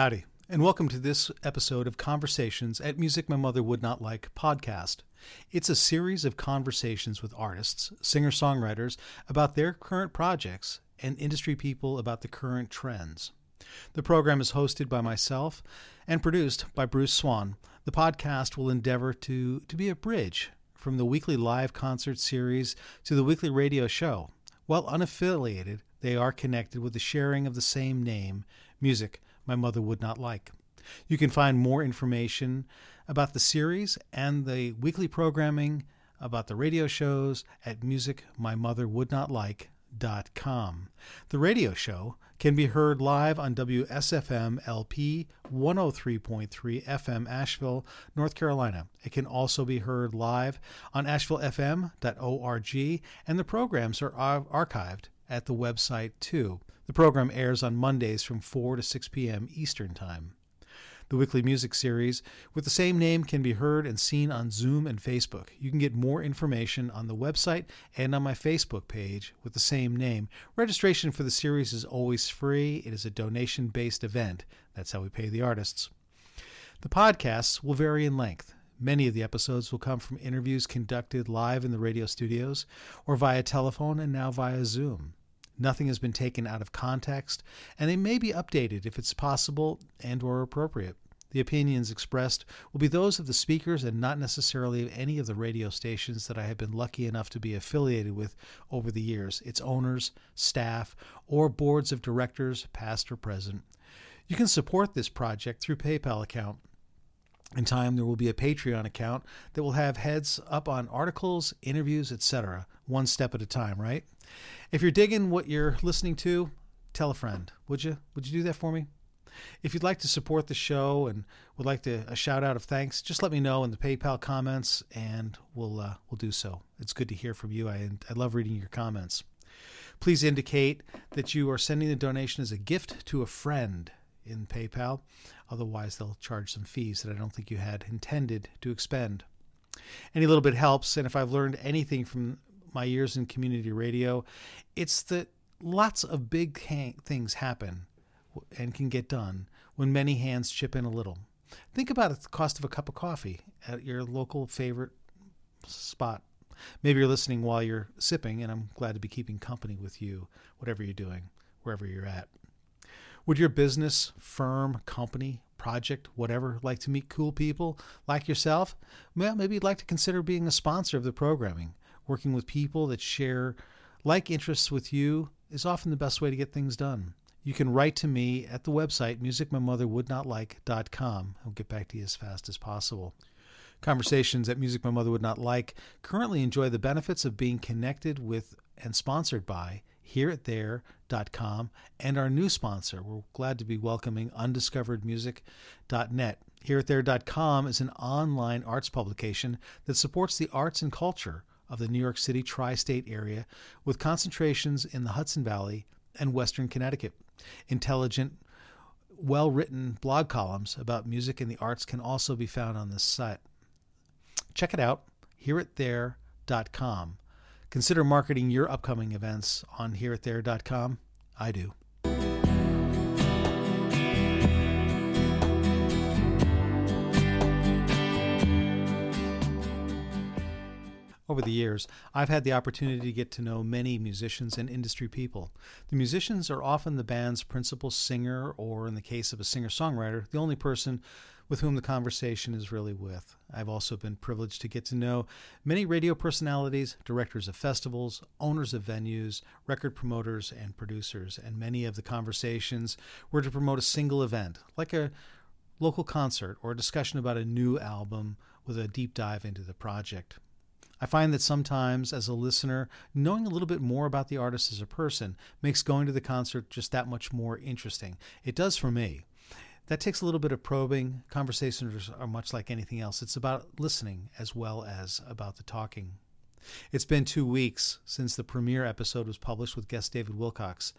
Howdy, and welcome to this episode of Conversations at Music My Mother Would Not Like podcast. It's a series of conversations with artists, singer songwriters about their current projects, and industry people about the current trends. The program is hosted by myself and produced by Bruce Swan. The podcast will endeavor to, to be a bridge from the weekly live concert series to the weekly radio show. While unaffiliated, they are connected with the sharing of the same name, music my mother would not like. You can find more information about the series and the weekly programming about the radio shows at musicmymotherwouldnotlike.com. The radio show can be heard live on WSFM LP 103.3 FM Asheville, North Carolina. It can also be heard live on ashevillefm.org, and the programs are archived at the website too. The program airs on Mondays from 4 to 6 p.m. Eastern Time. The weekly music series with the same name can be heard and seen on Zoom and Facebook. You can get more information on the website and on my Facebook page with the same name. Registration for the series is always free. It is a donation based event. That's how we pay the artists. The podcasts will vary in length. Many of the episodes will come from interviews conducted live in the radio studios or via telephone and now via Zoom. Nothing has been taken out of context, and they may be updated if it's possible and or appropriate. The opinions expressed will be those of the speakers and not necessarily of any of the radio stations that I have been lucky enough to be affiliated with over the years, its owners, staff, or boards of directors, past or present. You can support this project through PayPal account. In time, there will be a Patreon account that will have heads up on articles, interviews, etc., one step at a time, right? If you're digging what you're listening to, tell a friend, would you? Would you do that for me? If you'd like to support the show and would like to a shout out of thanks, just let me know in the PayPal comments, and we'll uh, we'll do so. It's good to hear from you. I I love reading your comments. Please indicate that you are sending the donation as a gift to a friend in PayPal. Otherwise, they'll charge some fees that I don't think you had intended to expend. Any little bit helps, and if I've learned anything from my years in community radio, it's that lots of big things happen and can get done when many hands chip in a little. Think about the cost of a cup of coffee at your local favorite spot. Maybe you're listening while you're sipping, and I'm glad to be keeping company with you, whatever you're doing, wherever you're at. Would your business, firm, company, project, whatever, like to meet cool people like yourself? Well, maybe you'd like to consider being a sponsor of the programming. Working with people that share like interests with you is often the best way to get things done. You can write to me at the website musicmymotherwouldnotlike.com. I'll get back to you as fast as possible. Conversations at Music My Mother Would Not Like currently enjoy the benefits of being connected with and sponsored by hearitthere.com and our new sponsor. We're glad to be welcoming undiscoveredmusic.net. Hearitthere.com is an online arts publication that supports the arts and culture of the New York City tri state area with concentrations in the Hudson Valley and Western Connecticut. Intelligent, well written blog columns about music and the arts can also be found on this site. Check it out, hearitthere.com. Consider marketing your upcoming events on hearitthere.com. I do. Over the years, I've had the opportunity to get to know many musicians and industry people. The musicians are often the band's principal singer, or in the case of a singer songwriter, the only person with whom the conversation is really with. I've also been privileged to get to know many radio personalities, directors of festivals, owners of venues, record promoters, and producers, and many of the conversations were to promote a single event, like a local concert or a discussion about a new album with a deep dive into the project. I find that sometimes, as a listener, knowing a little bit more about the artist as a person makes going to the concert just that much more interesting. It does for me. That takes a little bit of probing. Conversations are much like anything else, it's about listening as well as about the talking. It's been two weeks since the premiere episode was published with guest David Wilcox.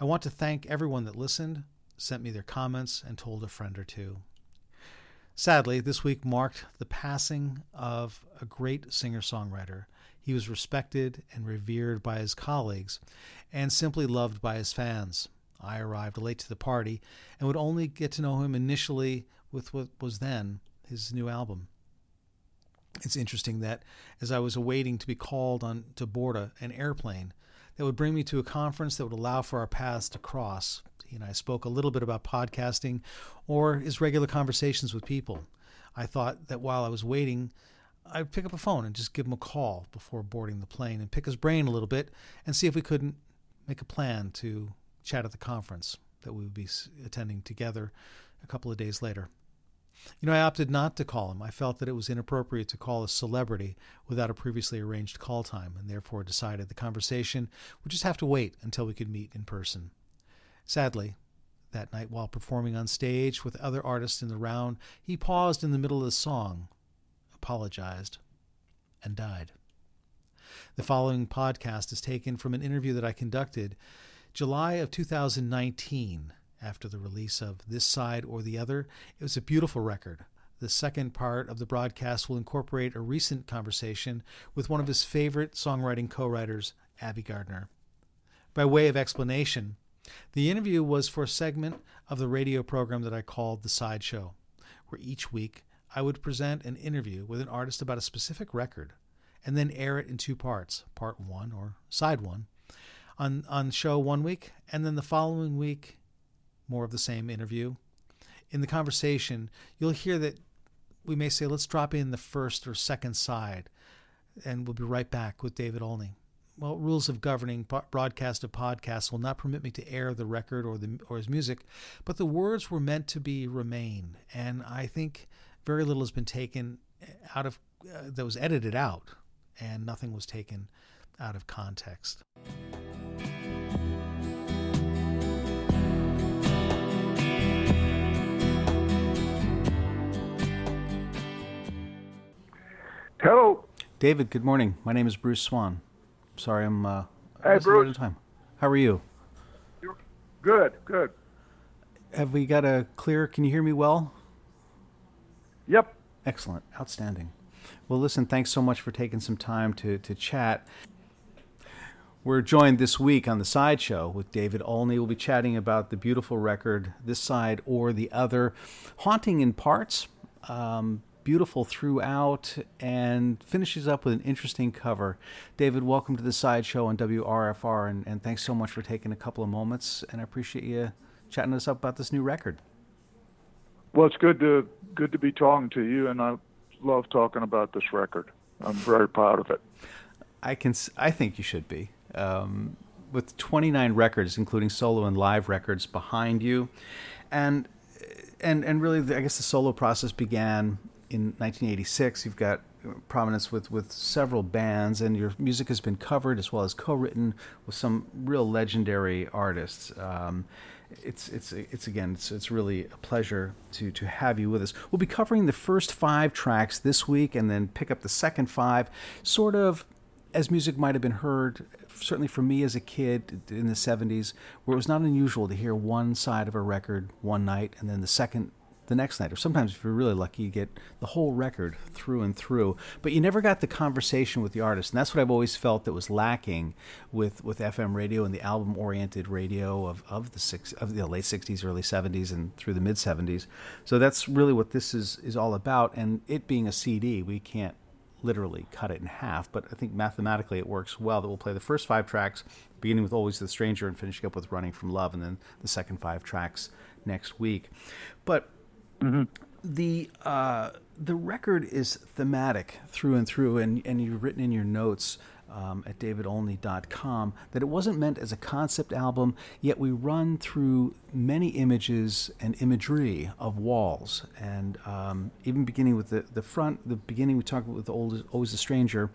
I want to thank everyone that listened, sent me their comments, and told a friend or two. Sadly, this week marked the passing of a great singer songwriter. He was respected and revered by his colleagues and simply loved by his fans. I arrived late to the party and would only get to know him initially with what was then his new album. It's interesting that as I was awaiting to be called on to board a, an airplane that would bring me to a conference that would allow for our paths to cross, he and I spoke a little bit about podcasting or his regular conversations with people. I thought that while I was waiting, I'd pick up a phone and just give him a call before boarding the plane and pick his brain a little bit and see if we couldn't make a plan to chat at the conference that we would be attending together a couple of days later. You know, I opted not to call him. I felt that it was inappropriate to call a celebrity without a previously arranged call time, and therefore decided the conversation would just have to wait until we could meet in person. Sadly, that night while performing on stage with other artists in the round, he paused in the middle of the song, apologized, and died. The following podcast is taken from an interview that I conducted July of 2019 after the release of This Side or the Other. It was a beautiful record. The second part of the broadcast will incorporate a recent conversation with one of his favorite songwriting co writers, Abbie Gardner. By way of explanation, the interview was for a segment of the radio program that I called The Sideshow, where each week I would present an interview with an artist about a specific record and then air it in two parts, part one or side one, on, on show one week, and then the following week more of the same interview. In the conversation, you'll hear that we may say, let's drop in the first or second side, and we'll be right back with David Olney. Well, rules of governing broadcast of podcasts will not permit me to air the record or the or his music, but the words were meant to be remain, and I think very little has been taken out of uh, that was edited out, and nothing was taken out of context. Hello. David, good morning. My name is Bruce Swan. Sorry, I'm uh, hey, Bruce. time. How are you? Good, good. Have we got a clear? Can you hear me well? Yep. Excellent. Outstanding. Well, listen, thanks so much for taking some time to, to chat. We're joined this week on the Sideshow with David Olney. We'll be chatting about the beautiful record, This Side or the Other, haunting in parts, um, beautiful throughout, and finishes up with an interesting cover. David, welcome to the Sideshow on WRFR, and, and thanks so much for taking a couple of moments. And I appreciate you chatting us up about this new record. Well, it's good to good to be talking to you, and I love talking about this record. I'm very proud of it. I can. I think you should be. Um, with 29 records, including solo and live records, behind you, and and and really, I guess the solo process began in 1986. You've got prominence with, with several bands, and your music has been covered as well as co-written with some real legendary artists. Um, it's it's it's again it's it's really a pleasure to to have you with us. We'll be covering the first five tracks this week, and then pick up the second five, sort of as music might have been heard. Certainly for me as a kid in the 70s, where it was not unusual to hear one side of a record one night and then the second the next night, or sometimes if you're really lucky, you get the whole record through and through. But you never got the conversation with the artist, and that's what I've always felt that was lacking with, with FM radio and the album-oriented radio of, of the six of the late '60s, early '70s, and through the mid '70s. So that's really what this is is all about. And it being a CD, we can't literally cut it in half, but I think mathematically it works well. That we'll play the first five tracks, beginning with "Always the Stranger" and finishing up with "Running from Love," and then the second five tracks next week. But Mm-hmm. The uh, the record is thematic through and through, and, and you've written in your notes um, at davidolney.com that it wasn't meant as a concept album, yet we run through many images and imagery of walls. And um, even beginning with the, the front, the beginning we talk about with old, Always a Stranger,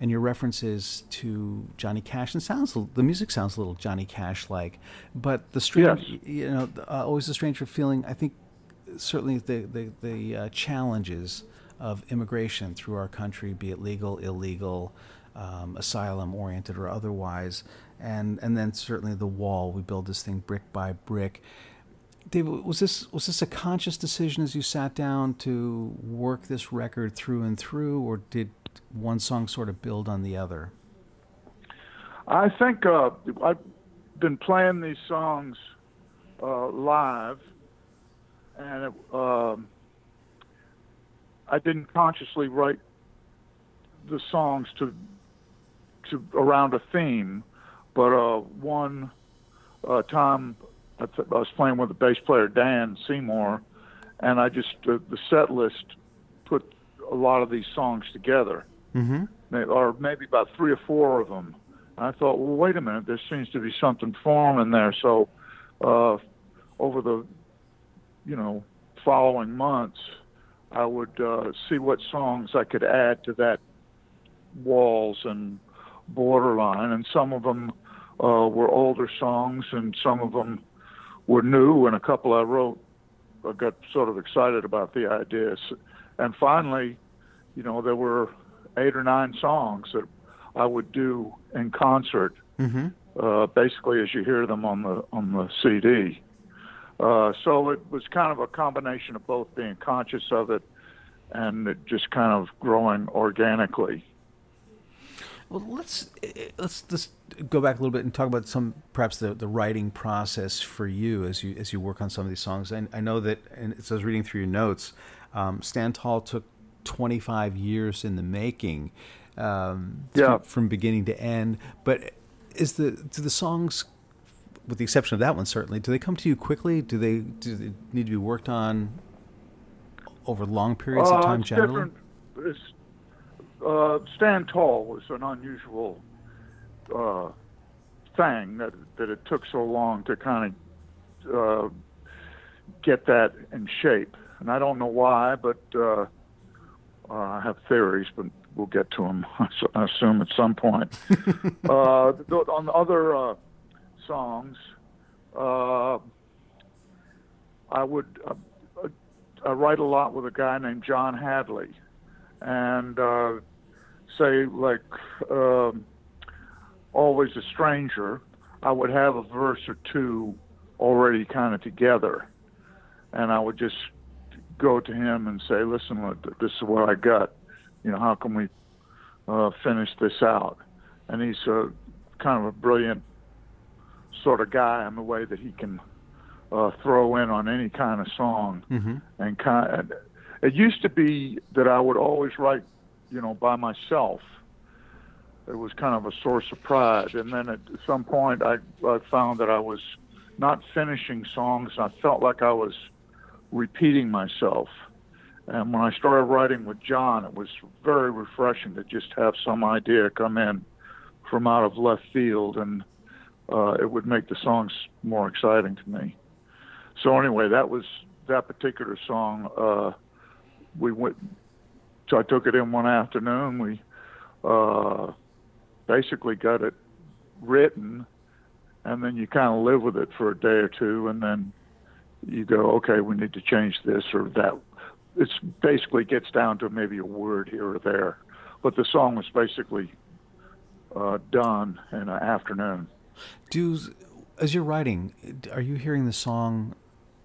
and your references to Johnny Cash. And sounds the music sounds a little Johnny Cash like, but the stranger, yes. you know, uh, Always a Stranger feeling, I think certainly the the, the uh, challenges of immigration through our country, be it legal, illegal, um, asylum oriented, or otherwise, and and then certainly the wall. We build this thing brick by brick. David, was this was this a conscious decision as you sat down to work this record through and through, or did one song sort of build on the other? I think uh, I've been playing these songs uh, live, and it, um, I didn't consciously write the songs to to around a theme, but uh, one uh, time I, th- I was playing with the bass player Dan Seymour, and I just uh, the set list put a lot of these songs together, Mm-hmm. or maybe about three or four of them. And I thought, well, wait a minute, there seems to be something forming there. So uh, over the you know following months, I would uh, see what songs I could add to that walls and borderline, and some of them uh, were older songs, and some of them were new, and a couple I wrote. I got sort of excited about the ideas, and finally, you know, there were eight or nine songs that I would do in concert, Mm-hmm. uh, basically as you hear them on the on the CD. Uh, so it was kind of a combination of both being conscious of it and it just kind of growing organically. Well, let's eh, let's just go back a little bit and talk about some perhaps the, the writing process for you as you as you work on some of these songs. I, I know that, and as I was reading through your notes, um, Stand Tall took 25 years in the making, um, Yeah. from, from beginning to end. But is the do the songs, with the exception of that one, certainly, do they come to you quickly? Do they do they need to be worked on over long periods Uh, of time it's generally? It's, uh, Stand Tall was an unusual uh, thing that that it took so long to kind of uh, get that in shape, and I don't know why, but uh, uh, I have theories, but we'll get to them. I assume at some point. uh, on the other uh, songs, uh, I would. Uh, I write a lot with a guy named John Hadley, and uh, say like um, always a stranger. I would have a verse or two already kind of together, and I would just go to him and say, "Listen, this is what I got. You know, how can we uh, finish this out?" And he's a kind of a brilliant sort of guy in the way that he can uh, throw in on any kind of song Mm-hmm. and kind it used to be that I would always write, you know, by myself. It was kind of a source of pride, and then at some point I, I found that I was not finishing songs. I felt like I was repeating myself. And when I started writing with John, it was very refreshing to just have some idea come in from out of left field, and uh, it would make the songs more exciting to me. So anyway, that was that particular song. Uh, we went. So I took it in one afternoon. We uh, basically got it written, and then you kind of live with it for a day or two, and then you go, okay, we need to change this or that. It basically gets down to maybe a word here or there, but the song was basically uh, done in an afternoon. Do as you're writing, are you hearing the song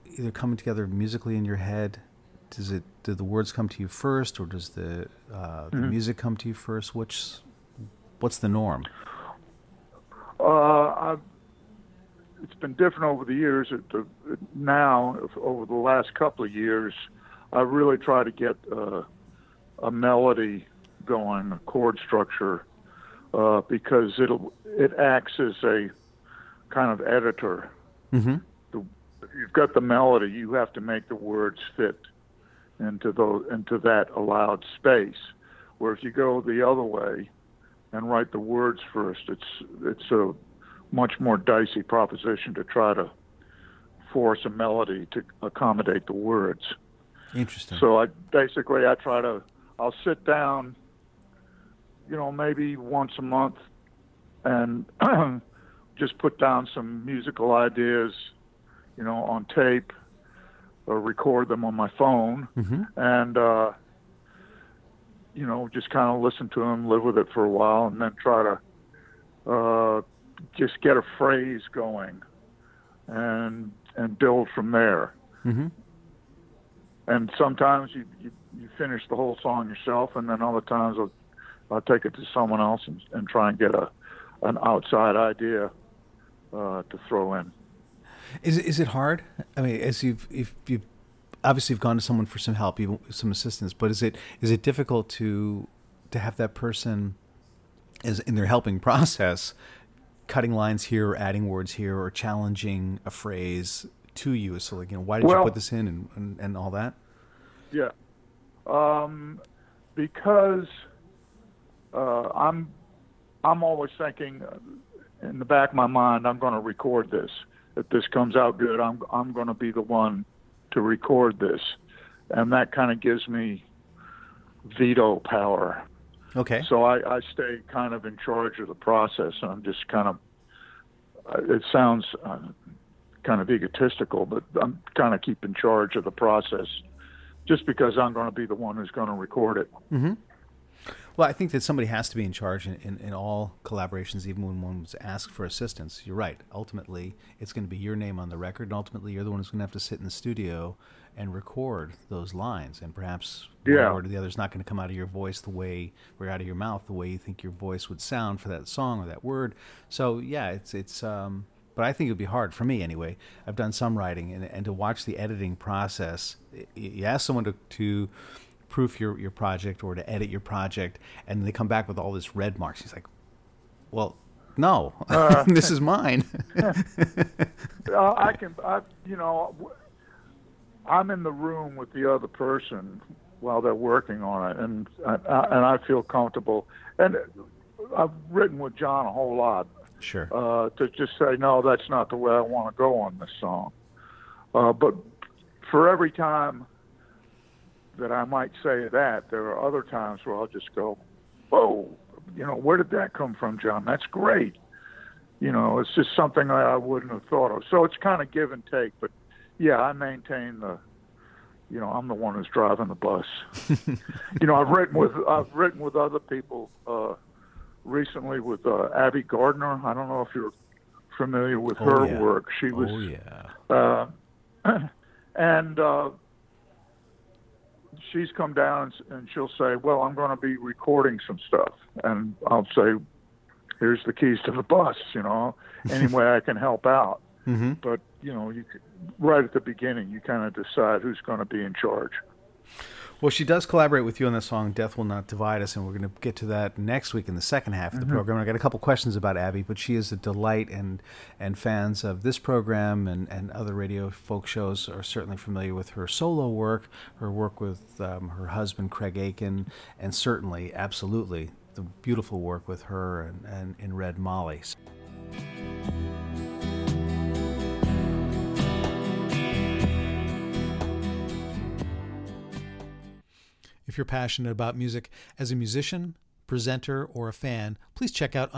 either coming together musically in your head? Does it do the words come to you first, or does the uh, the Mhm. music come to you first? Which what's the norm? Uh, I've, it's been different over the years. It, the, now, over the last couple of years, I really try to get uh, a melody going, a chord structure, uh, because it'll it acts as a kind of editor. Mm-hmm. If you've got the melody, you have to make the words fit into those into that allowed space. Where if you go the other way and write the words first, it's it's a much more dicey proposition to try to force a melody to accommodate the words. Interesting. So I basically I try to I'll sit down, you know, maybe once a month, and just put down some musical ideas, you know, on tape, or record them on my phone, mm-hmm. and uh, you know, just kind of listen to them, live with it for a while, and then try to uh, just get a phrase going, and and build from there Mm-hmm. and sometimes you, you you finish the whole song yourself, and then other times I'll, I'll take it to someone else and, and try and get a an outside idea uh, to throw in. Is is it hard? I mean, as you've if you've obviously you've gone to someone for some help, even some assistance, but is it is it difficult to to have that person is in their helping process cutting lines here or adding words here or challenging a phrase to you so like you know why did well, you put this in and, and, and all that yeah um, because uh, i'm i'm always thinking uh, in the back of my mind i'm going to record this if this comes out good i'm i'm going to be the one to record this and that kind of gives me veto power Okay. So I, I stay kind of in charge of the process. and I'm just kind of, uh, it sounds uh, kind of egotistical, but I'm kind of keeping charge of the process just because I'm going to be the one who's going to record it. Mm-hmm. Well, I think that somebody has to be in charge in, in, in, all collaborations, even when one's asked for assistance. You're right. Ultimately, it's going to be your name on the record, and ultimately, you're the one who's going to have to sit in the studio and record those lines. And perhaps yeah. one or the other is not going to come out of your voice the way, or out of your mouth the way you think your voice would sound for that song or that word. So, yeah, it's it's. Um, but I think it would be hard for me anyway. I've done some writing, and, and to watch the editing process, you ask someone to, to proof your, your project or to edit your project, and they come back with all this red marks. He's like, well, no, uh, this is mine. uh, I can, I, you know, I'm in the room with the other person while they're working on it, and I, and I feel comfortable. And I've written with John a whole lot. Sure. Uh, to just say no, that's not the way I want to go on this song. Uh, but for every time that I might say that. There are other times where I'll just go, "Whoa, you know, where did that come from, John? That's great." You know, it's just something that I wouldn't have thought of. So it's kind of give and take. But yeah, I maintain the, you know, I'm the one who's driving the bus. you know, I've written with I've written with other people uh, recently with uh, Abbie Gardner. I don't know if you're familiar with oh, her yeah. work. She was, oh yeah, uh, and uh, she's come down and she'll say, "Well, I'm going to be recording some stuff," and I'll say, "Here's the keys to the bus. You know, any way I can help out." Mm-hmm. But you know, you right at the beginning, you kind of decide who's going to be in charge. Well, she does collaborate with you on the song "Death Will Not Divide Us," and we're going to get to that next week in the second half of the mm-hmm. program. I got a couple questions about Abbie, but she is a delight, and and fans of this program and, and other radio folk shows are certainly familiar with her solo work, her work with um, her husband Craig Aiken, and certainly, absolutely, the beautiful work with her and, and in Red Molly. You're passionate about music as a musician, presenter, or a fan, please check out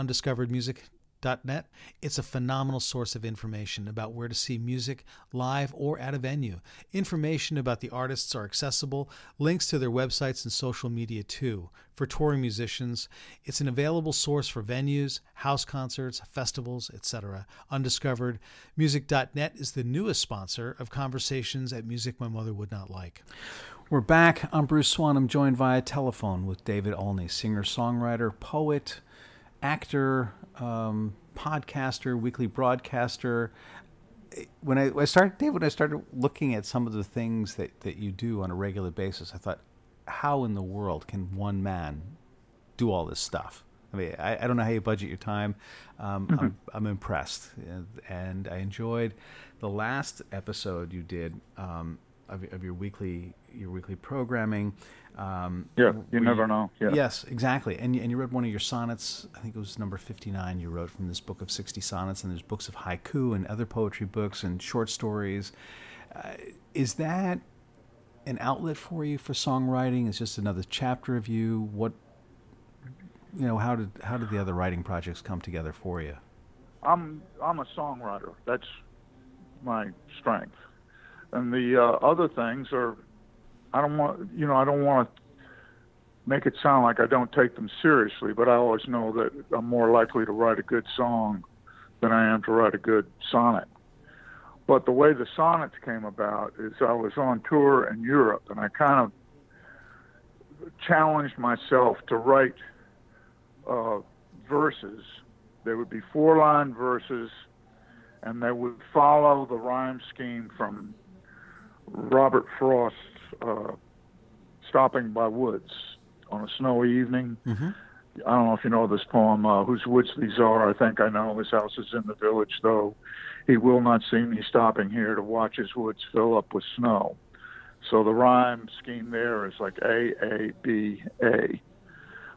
undiscoveredmusic.net. It's a phenomenal source of information about where to see music live or at a venue. Information about the artists are accessible, links to their websites and social media too. For touring musicians, it's an available source for venues, house concerts, festivals, etc. Undiscoveredmusic.net is the newest sponsor of conversations at Music My Mother Would Not Like. We're back. I'm Bruce Swan. I'm joined via telephone with David Olney, singer, songwriter, poet, actor, um, podcaster, weekly broadcaster. When I, I started, Dave, when I started looking at some of the things that, that you do on a regular basis, I thought, how in the world can one man do all this stuff? I mean, I, I don't know how you budget your time. Um, mm-hmm. I'm, I'm impressed, and I enjoyed the last episode you did. Um, of, of your weekly your weekly programming. Um, yeah, you never know. Yeah. Yes, exactly. And and you read one of your sonnets. I think it was number fifty nine. You wrote from this book of sixty sonnets, and there's books of haiku and other poetry books and short stories. Uh, is that an outlet for you for songwriting? Is just another chapter of you? What you know? How did how did the other writing projects come together for you? I'm I'm a songwriter. That's my strength and the uh, other things are I don't want you know I don't want to make it sound like I don't take them seriously, but I always know that I'm more likely to write a good song than I am to write a good sonnet. But the way the sonnets came about is I was on tour in Europe and I kind of challenged myself to write uh, verses. There would be four line verses and they would follow the rhyme scheme from Robert Frost's uh, "Stopping by Woods" on a snowy evening. Mm-hmm. I don't know if you know this poem. Uh, Whose woods these are? I think I know. His house is in the village, though. He will not see me stopping here to watch his woods fill up with snow. So the rhyme scheme there is like A A B A,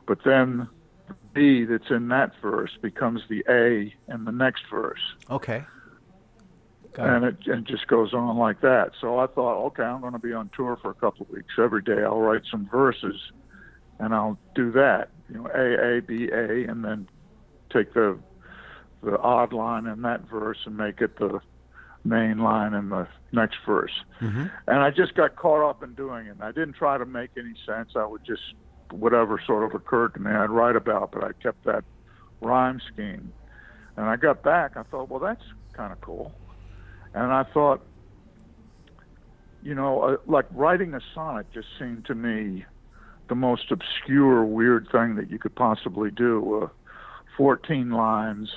but then the B that's in that verse becomes the A in the next verse. Okay. And it. it. it just goes on like that. So I thought, okay, I'm going to be on tour for a couple of weeks. Every day I'll write some verses, and I'll do that. You know, A A B A, and then take the the odd line in that verse and make it the main line in the next verse. Mm-hmm. And I just got caught up in doing it. I didn't try to make any sense. I would just whatever sort of occurred to me, I'd write about. But I kept that rhyme scheme. And I got back. I thought, well, that's kind of cool. And I thought, you know, uh, like writing a sonnet just seemed to me the most obscure, weird thing that you could possibly do. Uh, 14 lines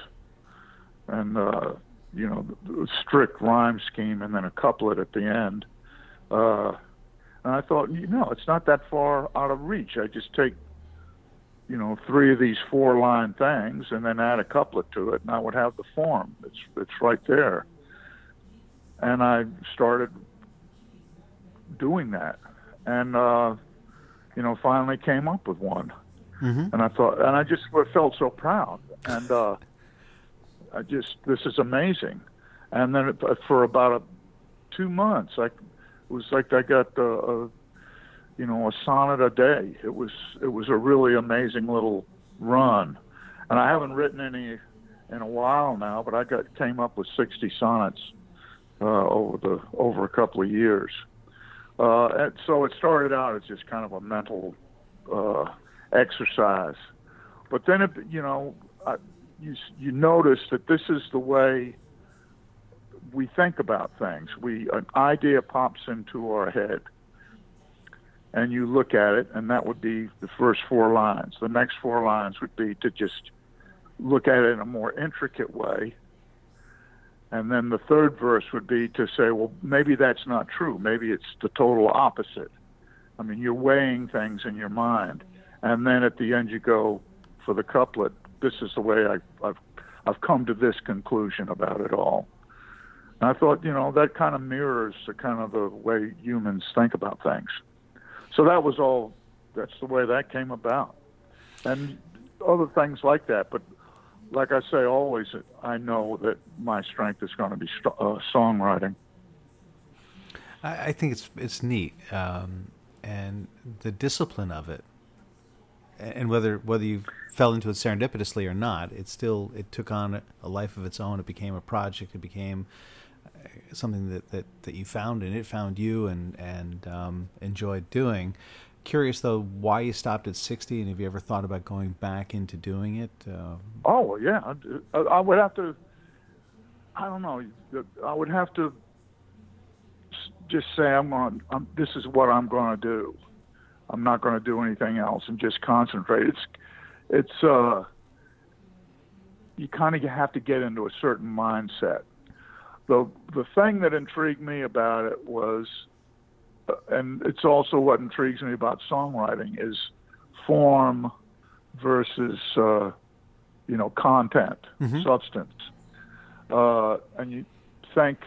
and uh, you know, strict rhyme scheme and then a couplet at the end. Uh, and I thought, you know, it's not that far out of reach. I just take, you know, three of these four line things and then add a couplet to it, and I would have the form. It's it's right there. And I started doing that, and uh, you know, finally came up with one. Mm-hmm. And I thought, and I just felt so proud. And uh, I just this is amazing. And then it, for about a, two months, I it was like I got a, a you know a sonnet a day. It was it was a really amazing little run, and I haven't written any in a while now, but I got came up with 60 sonnets uh, over the over a couple of years. Uh, and so it started out as just kind of a mental uh, exercise, but then it, you know, I, you you notice that this is the way we think about things. We an idea pops into our head, and you look at it, and that would be the first four lines. The next four lines would be to just look at it in a more intricate way. And then the third verse would be to say, well, maybe that's not true. Maybe it's the total opposite. I mean, you're weighing things in your mind. And then at the end, you go for the couplet, this is the way I, I've I've come to this conclusion about it all. And I thought, you know, that kind of mirrors the kind of the way humans think about things. So that was all. That's the way that came about, and other things like that. But like I say, always I know that my strength is going to be uh, songwriting. I, I, think it's it's neat, um, and the discipline of it and whether whether you fell into it serendipitously or not, it still it took on a life of its own. It became a project. It became uh, something that, that, that you found and it found you and and um, enjoyed doing. Curious though, why you stopped at sixty, and have you ever thought about going back into doing it? Uh, oh yeah, I, I would have to. I don't know. I would have to just say I'm going. I'm, this is what I'm going to do I'm not going to do anything else and just concentrate. It's it's uh you kind of have to get into a certain mindset. The the thing that intrigued me about it was uh, and it's also what intrigues me about songwriting is form versus uh, you know content, mm-hmm. substance. Uh, and you think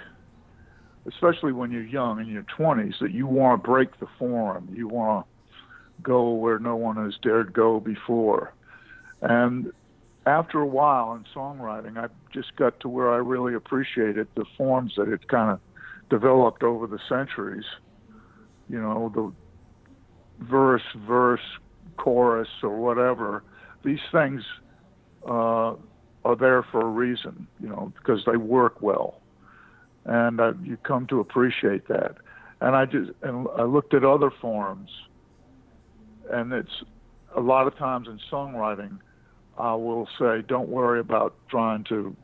especially when you're young in your 20s that you want to break the form, you want to go where no one has dared go before. And after a while in songwriting, I just got to where I really appreciated the forms that it kind of developed over the centuries. You know, the verse, verse, chorus, or whatever. These things uh, are there for a reason, you know, because they work well, and uh, you come to appreciate that. And I just and I looked at other forms and it's a lot of times in songwriting, I will say, don't worry about trying to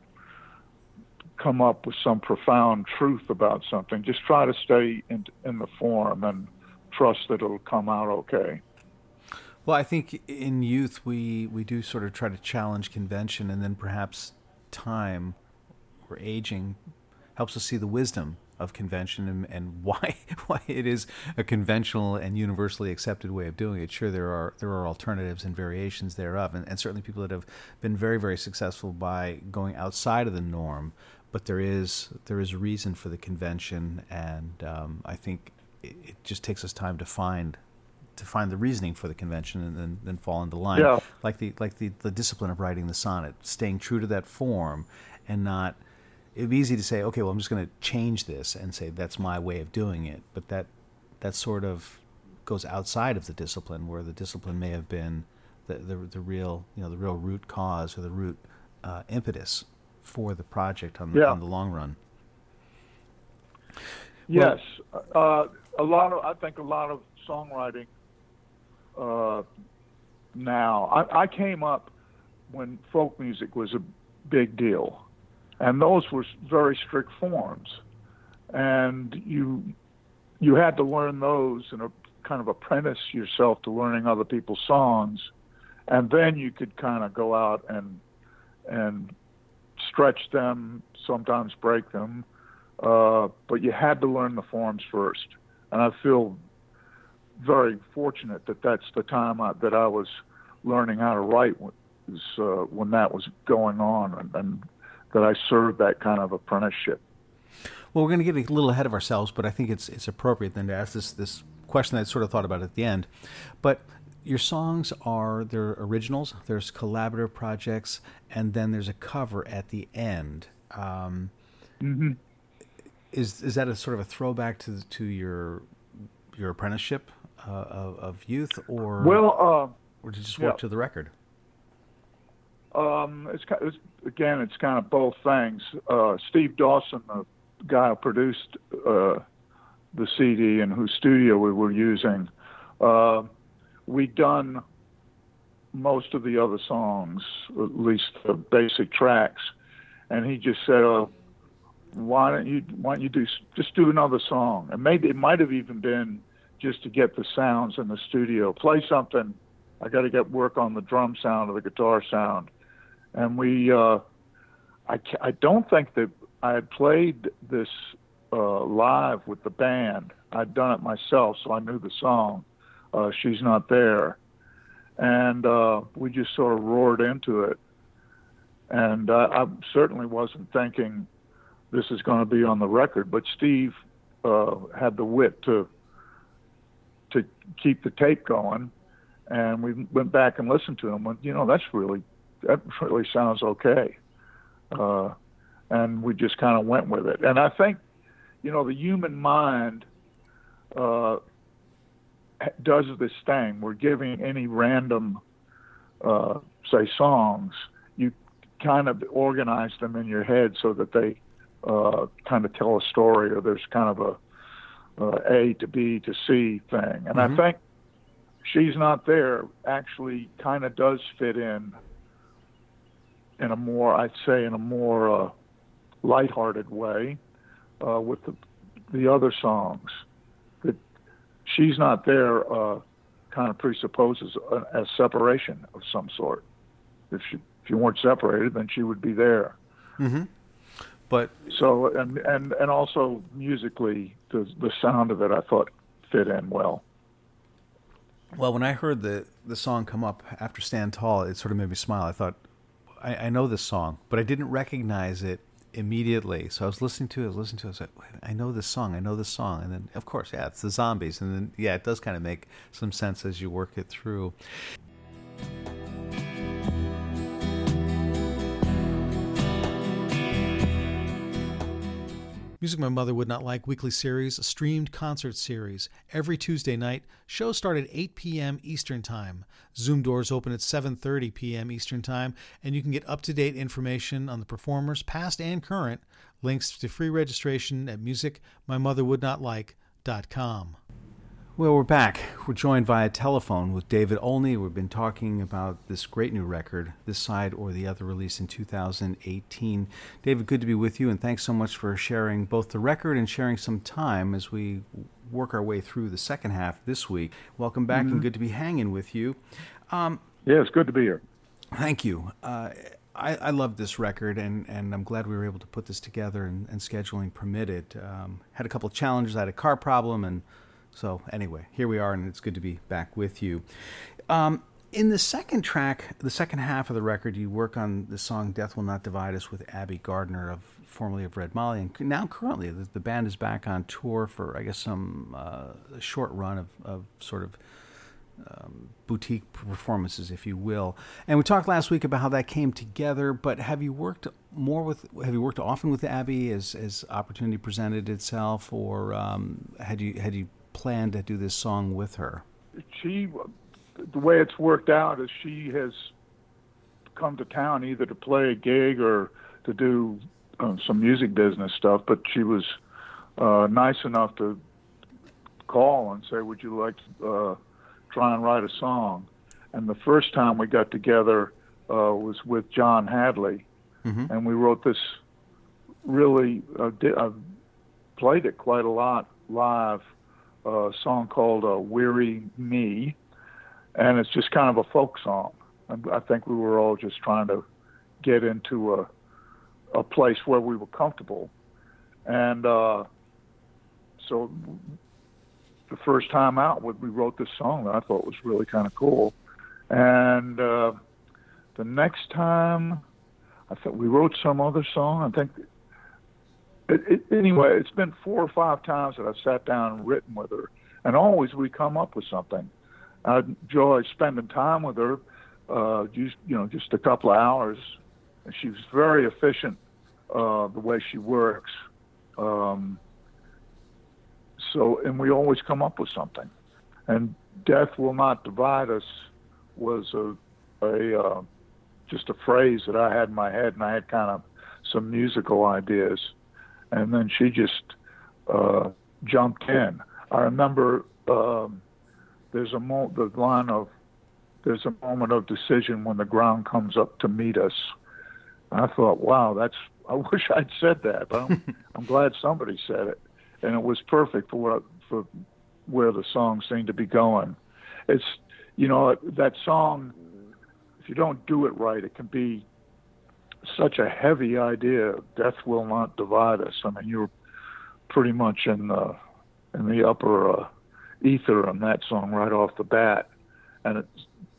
come up with some profound truth about something. Just try to stay in, in the form and trust that it'll come out okay. Well, I think in youth we we do sort of try to challenge convention, and then perhaps time we're aging helps us see the wisdom of convention and, and why why it is a conventional and universally accepted way of doing it. Sure, there are there are alternatives and variations thereof, and, and certainly people that have been very very successful by going outside of the norm. But there is there is a reason for the convention, and um, I think it, it, just takes us time to find to find the reasoning for the convention and then, then fall into line. Yeah. Like the like the, the discipline of writing the sonnet, staying true to that form and not it'd be easy to say, okay, well, I'm just going to change this and say that's my way of doing it, but that that sort of goes outside of the discipline, where the discipline may have been the the, the real you know the real root cause or the root uh, impetus for the project on the, yeah. on the long run. Yes, well, uh, a lot of I think a lot of songwriting uh, now. I, I came up when folk music was a big deal and those were very strict forms, and you you had to learn those and a, kind of apprentice yourself to learning other people's songs, and then you could kind of go out and and stretch them, sometimes break them, uh, but you had to learn the forms first. And I feel very fortunate that that's the time I, that I was learning how to write was uh, when that was going on, and, and that I served that kind of apprenticeship. Well, we're going to get a little ahead of ourselves, but I think it's it's appropriate then to ask this this question that I sort of thought about at the end. But your songs are they're originals. There's collaborative projects, and then there's a cover at the end. Um, mm-hmm. Is is that a sort of a throwback to to your your apprenticeship uh, of, of, youth, or well, uh, or did you just work yeah. to the record? Um, it's, it's again, it's kind of both things. Uh, Steve Dawson, the guy who produced uh, the CD and whose studio we were using, we'd done most of the other songs, at least the basic tracks, and he just said, "Oh, why don't you why don't you do just do another song?" And maybe it might have even been just to get the sounds in the studio. Play something. I got to get work on the drum sound or the guitar sound and we uh, I, I don't think that I had played this uh, live with the band. I'd done it myself, so I knew the song. Uh, She's not there, and uh, we just sort of roared into it. And uh, I certainly wasn't thinking this is going to be on the record, but Steve uh, had the wit to to keep the tape going, and we went back and listened to him. And you know, that's really that really sounds okay. Uh, and we just kind of went with it. And I think, you know, the human mind uh, does this thing. We're giving any random, uh, say, songs, you kind of organize them in your head so that they uh, kind of tell a story or there's kind of a uh, A to B to C thing. And mm-hmm. I think She's Not There actually kind of does fit in in a more, I'd say, in a more uh, lighthearted way uh, with the, the other songs. She's not there uh, kind of presupposes a, a, separation of some sort. If she if you weren't separated, then she would be there. Mm-hmm. But so and and and also musically, the the sound of it I thought fit in well. Well, when I heard the the song come up after Stand Tall, it sort of made me smile. I thought, I, I, know this song, but I didn't recognize it immediately. So I was listening to it, I was listening to it, I was like, I know this song, I know this song. And then, of course, yeah, it's the zombies. And then, yeah, it does kind of make some sense as you work it through. Music My Mother Would Not Like weekly series, a streamed concert series. Every Tuesday night, shows start at 8 p.m. Eastern Time. Zoom doors open at 7:30 p.m. Eastern Time, and you can get up-to-date information on the performers, past and current. Links to free registration at musicmymotherwouldnotlike.com. Well, we're back. We're joined via telephone with David Olney. We've been talking about this great new record, This Side or the Other, release in 2018. David, good to be with you, and thanks so much for sharing both the record and sharing some time as we work our way through the second half this week. Welcome back, mm-hmm. and good to be hanging with you. Um, yeah, it's good to be here. Thank you. Uh, I, I love this record, and, and I'm glad we were able to put this together and, and scheduling permitted. Um, had a couple of challenges. I had a car problem, and so anyway, here we are, and it's good to be back with you. Um, in the second track, the second half of the record, you work on the song "Death Will Not Divide Us" with Abbie Gardner of formerly of Red Molly, and now currently the, the band is back on tour for I guess some uh, short run of, of sort of um, boutique performances, if you will. And we talked last week about how that came together. But have you worked more with? Have you worked often with Abbie as as opportunity presented itself, or um, had you had you planned to do this song with her? She, the way it's worked out is she has come to town either to play a gig or to do uh, some music business stuff. But she was uh, nice enough to call and say, "Would you like?" To, uh, try and write a song. And the first time we got together uh, was with John Hadley, mm-hmm. and we wrote this really. Uh, di- I played it quite a lot live. A song called uh, "Weary Me," and it's just kind of a folk song. I think we were all just trying to get into a a place where we were comfortable, and uh, so the first time out, we wrote this song that I thought was really kind of cool. And uh, the next time, I thought we wrote some other song. I think. It, it, anyway, it's been four or five times that I've sat down and written with her, and always we come up with something. I enjoy spending time with her, uh, just you know, just a couple of hours. And she's very efficient uh, the way she works. Um, so, and we always come up with something. And death will not divide us was a, a uh, just a phrase that I had in my head, and I had kind of some musical ideas, and then she just uh, jumped in. I remember um, there's a mo- the line of there's a moment of decision when the ground comes up to meet us. I thought, wow, that's I wish I'd said that, but I'm, I'm glad somebody said it and it was perfect for what for where the song seemed to be going. It's you know that song. If you don't do it right, it can be such a heavy idea. Death will not divide us. I mean, you're pretty much in the in the upper uh, ether on that song right off the bat. And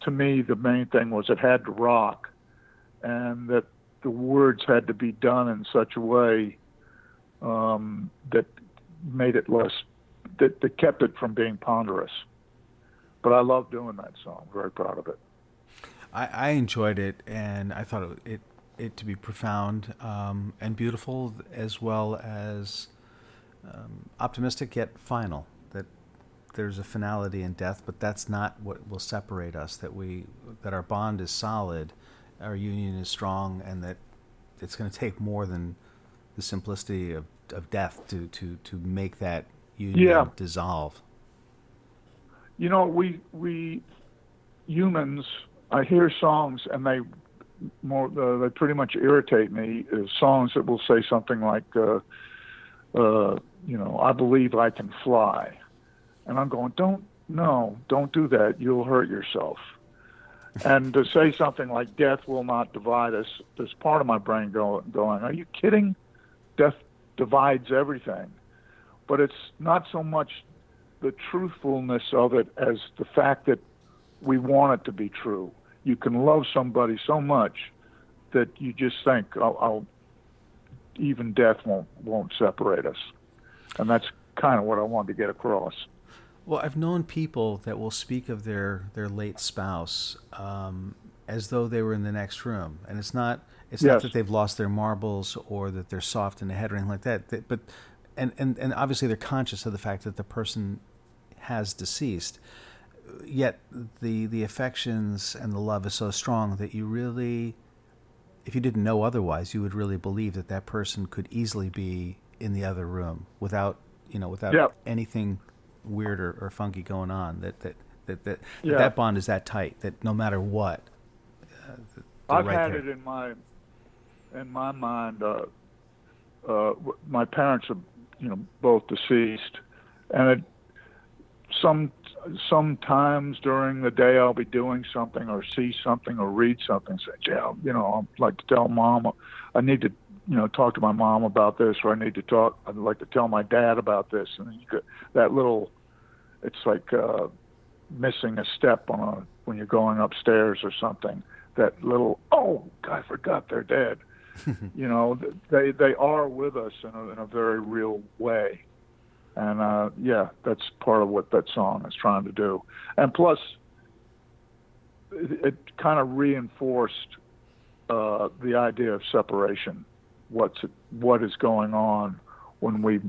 to me, the main thing was it had to rock, and that the words had to be done in such a way um, that made it less that, that kept it from being ponderous. But I love doing that song. Very proud of it. I, I enjoyed it, and I thought it it, it to be profound um, and beautiful, as well as um, optimistic yet final. That there's a finality in death, but that's not what will separate us. That we that our bond is solid, our union is strong, and that it's going to take more than the simplicity of of death to to to make that union yeah. dissolve. You know, we we humans. I hear songs and they more uh, they pretty much irritate me. Uh, songs that will say something like, uh, uh, you know, I believe I can fly, and I'm going, don't no, don't do that. You'll hurt yourself. and to say something like death will not divide us, there's part of my brain going, going, are you kidding? Death divides everything. But it's not so much the truthfulness of it as the fact that we want it to be true. You can love somebody so much that you just think, I'll, I'll even death won't won't separate us, and that's kind of what I wanted to get across. Well, I've known people that will speak of their their late spouse um, as though they were in the next room, and it's not it's yes. not that they've lost their marbles or that they're soft in the head or anything like that. but and, and and obviously they're conscious of the fact that the person has deceased. Yet the the affections and the love is so strong that you really, if you didn't know otherwise, you would really believe that that person could easily be in the other room without you know without anything weird or, or, funky going on. That that that that, yeah. that bond is that tight that no matter what. Uh, I've right had there. it in my in my mind, uh, uh, my parents are, you know, both deceased, and it, some sometimes during the day I'll be doing something or see something or read something. Say, yeah, you know, I'd like to tell mom I need to, you know, talk to my mom about this, or I need to talk. I'd like to tell my dad about this, and you could, that little, it's like uh, missing a step on a when you're going upstairs or something. That little, oh, I forgot they're dead. you know, they they are with us in a, in a very real way and uh, yeah, that's part of what that song is trying to do. And plus, it, it kind of reinforced uh, the idea of separation. What's what is going on when we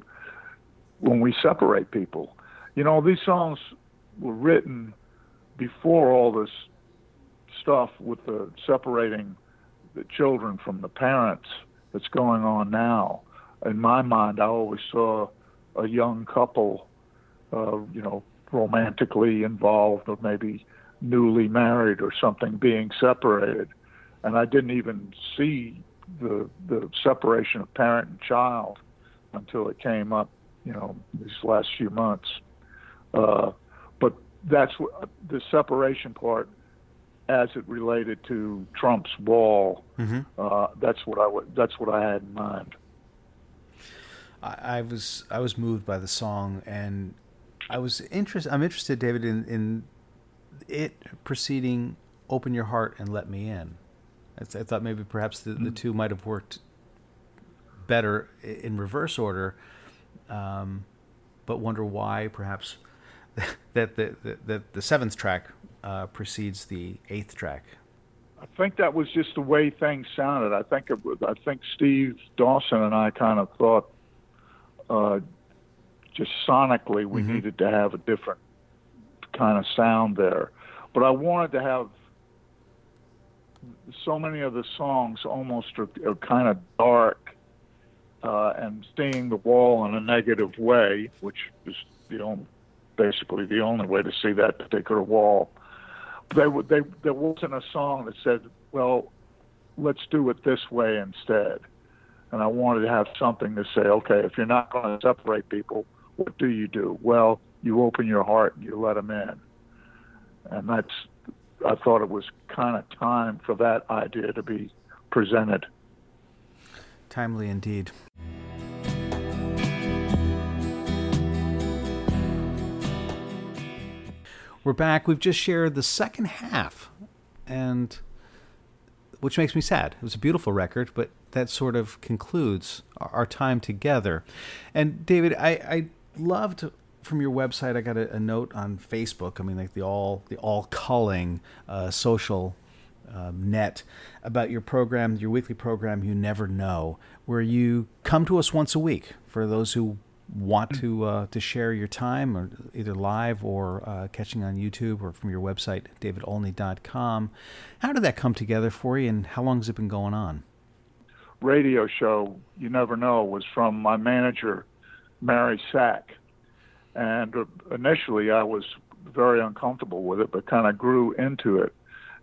when we separate people? You know, these songs were written before all this stuff with the separating the children from the parents that's going on now. In my mind, I always saw a young couple, uh, you know, romantically involved or maybe newly married or something being separated. And I didn't even see the the separation of parent and child until it came up, you know, these last few months. Uh, but that's what the separation part, as it related to Trump's wall. Mm-hmm. Uh, that's what I w- that's what I had in mind. I, I was I was moved by the song, and I was interested. I'm interested, David, in in it preceding "Open Your Heart and Let Me In." I, I thought maybe perhaps the, mm-hmm. the two might have worked better in reverse order, um, but wonder why perhaps that the, the, the, the seventh track uh, precedes the eighth track. I think that was just the way things sounded. I think it was, I think Steve Dawson and I kind of thought uh, just sonically, we mm-hmm. needed to have a different kind of sound there. But I wanted to have so many of the songs almost are, are kind of dark uh, and seeing the wall in a negative way, which is the only, basically the only way to see that particular wall. They, they, there wasn't a song that said, well, let's do it this way instead and I wanted to have something to say. Okay, if you're not going to separate people, what do you do? Well, you open your heart and you let them in, and that's. I thought it was kind of time for that idea to be presented. Timely indeed. We're back. We've just shared the second half, and which makes me sad. It was a beautiful record, but that sort of concludes our time together. And David, I, I loved from your website. I got a, a, note on Facebook. I mean, like the all the all culling uh, social um, net about your program, your weekly program. You never know where you come to us once a week for those who want to uh, to share your time, or either live or uh, catching on YouTube or from your website, davidolney.com. How did that come together for you, and how long has it been going on? Radio show, you never know, was from my manager, Mary Sack, and initially I was very uncomfortable with it, but kind of grew into it.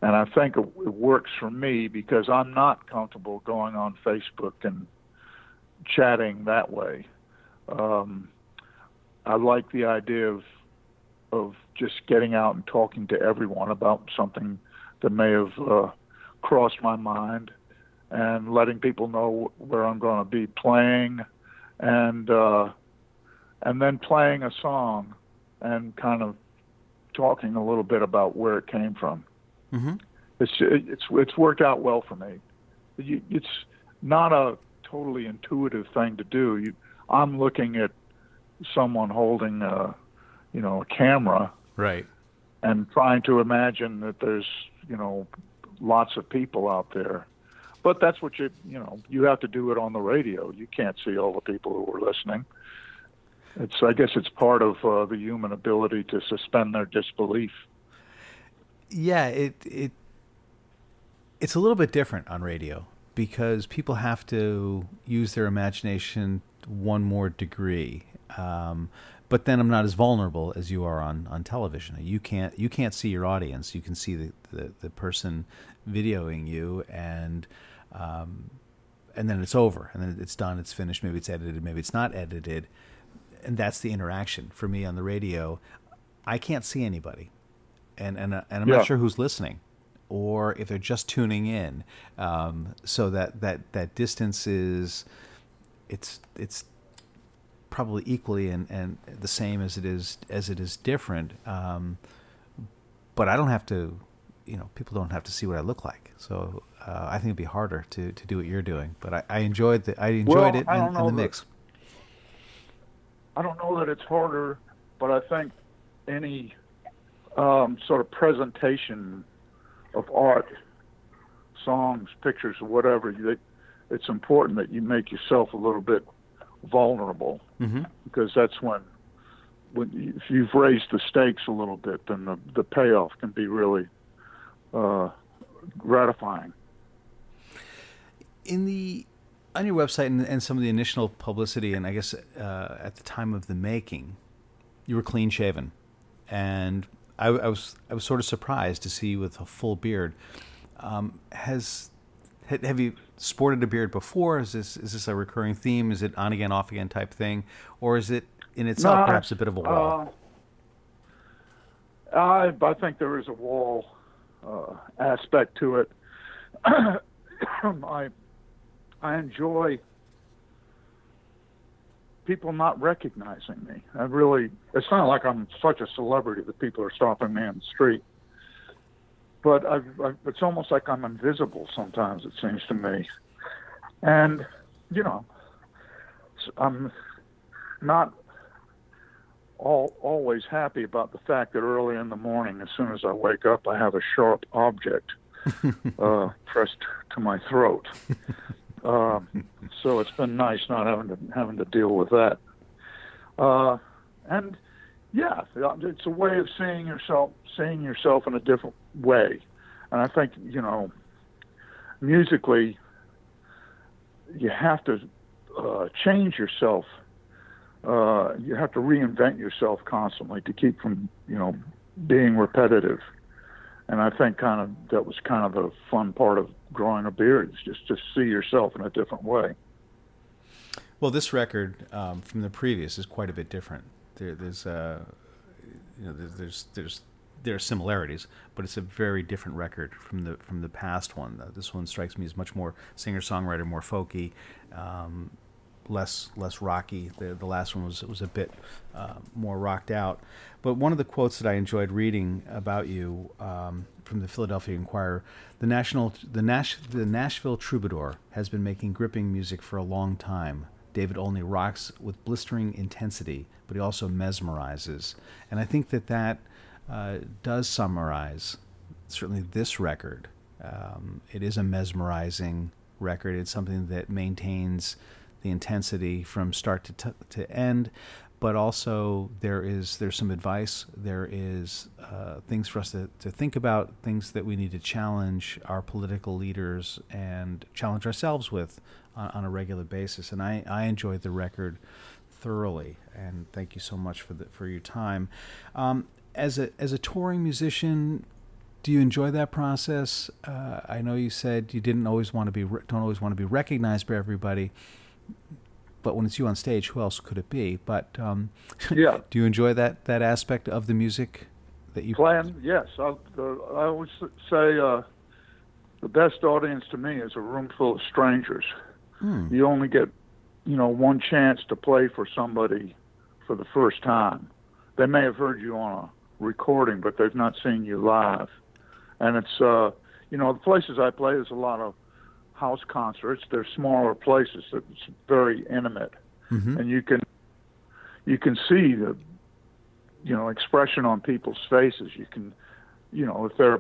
And I think it, it works for me because I'm not comfortable going on Facebook and chatting that way. Um, I like the idea of of just getting out and talking to everyone about something that may have uh, crossed my mind, and letting people know where I'm going to be playing, and uh, and then playing a song, and kind of talking a little bit about where it came from. Mm-hmm. It's it's it's worked out well for me. It's not a totally intuitive thing to do. You I'm looking at someone holding a, you know, a camera, right, and trying to imagine that there's, you know, lots of people out there. But that's what you, you know, you have to do it on the radio. You can't see all the people who are listening. It's, I guess, it's part of uh, the human ability to suspend their disbelief. Yeah, it it it's a little bit different on radio because people have to use their imagination one more degree. Um, but then I'm not as vulnerable as you are on, on television. You can't you can't see your audience. You can see the, the, the person videoing you, and um, and then it's over, and then it's done. It's finished. Maybe it's edited. Maybe it's not edited, and that's the interaction for me on the radio. I can't see anybody, and and uh, and I'm Yeah. not sure who's listening, or if they're just tuning in. Um, so that that that distance is, it's it's probably equally and, and the same as it is as it is different. Um, but I don't have to, you know, people don't have to see what I look like. So uh, I think it'd be harder to, to do what you're doing. But I, I enjoyed the I enjoyed Well, it I in, don't in know the that- mix. I don't know that it's harder, but I think any um, sort of presentation of art, songs, pictures, or whatever, that it's important that you make yourself a little bit vulnerable hmm because that's when, when you, if you've raised the stakes a little bit, then the the payoff can be really uh, gratifying. in the on your website and, and some of the initial publicity, and I guess uh, at the time of the making, you were clean shaven, and I, I was I was sort of surprised to see you with a full beard. Um, has have you sported a beard before? Is this is this a recurring theme? Is it on again, off again type thing, or is it in itself No, perhaps a bit of a wall? Uh, I I think there is a wall uh, aspect to it. I I enjoy people not recognizing me. I really it's not like I'm such a celebrity that people are stopping me on the street. But I've, I've, it's almost like I'm invisible sometimes. It seems to me, and you know, I'm not all, always happy about the fact that early in the morning, as soon as I wake up, I have a sharp object uh, pressed to my throat. um, so it's been nice not having to having to deal with that. Uh, and yeah, it's a way of seeing yourself, seeing yourself in a different way. And I think you know, musically, you have to uh, change yourself uh, you have to reinvent yourself constantly to keep from you know being repetitive. And I think kind of that was kind of the fun part of growing a beard is just to see yourself in a different way. Well, this record um, from the previous is quite a bit different. There, there's, uh, you know, there's, there's, there's, there are similarities, but it's a very different record from the from the past one. Uh, this one strikes me as much more singer songwriter, more folky, um, less less rocky. The the last one was was a bit uh, more rocked out. But one of the quotes that I enjoyed reading about you um, from the Philadelphia Inquirer, the national the Nash the Nashville Troubadour has been making gripping music for a long time. David Olney rocks with blistering intensity, but he also mesmerizes, and I think that that uh, does summarize certainly this record. Um, it is a mesmerizing record. It's something that maintains the intensity from start to t- to end, but also there is there's some advice. There is uh, things for us to, to think about, things that we need to challenge our political leaders and challenge ourselves with on, on a regular basis. And I, I enjoyed the record thoroughly, and thank you so much for the, for your time. Um, as a as a touring musician, do you enjoy that process? Uh, I know you said you didn't always want to be re- don't always want to be recognized by everybody, but when it's you on stage, who else could it be? But um, Yeah. do you enjoy that that aspect of the music that you Plan, yes. I, uh, I always say uh, the best audience to me is a room full of strangers. Hmm. You only get, you know, one chance to play for somebody for the first time. They may have heard you on a recording, but they've not seen you live. And it's, uh, you know, the places I play, there's a lot of house concerts. They're smaller places. It's very intimate, Mhm. and you can, you can see the, you know, expression on people's faces. You can, you know, if they're,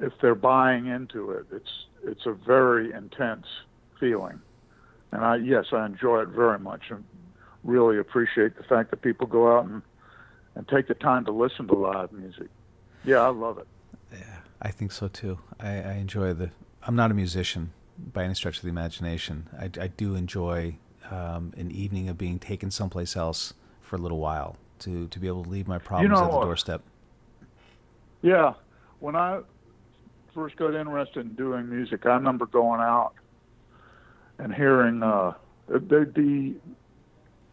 if they're buying into it, it's it's a very intense feeling. And I yes, I enjoy it very much and really appreciate the fact that people go out and and take the time to listen to live music. Yeah, I love it. Yeah, I think so too. I, I enjoy the. I'm not a musician by any stretch of the imagination. I, I do enjoy um, an evening of being taken someplace else for a little while to to be able to leave my problems know at the doorstep. Yeah, when I first got interested in doing music, I remember going out and hearing uh, there'd be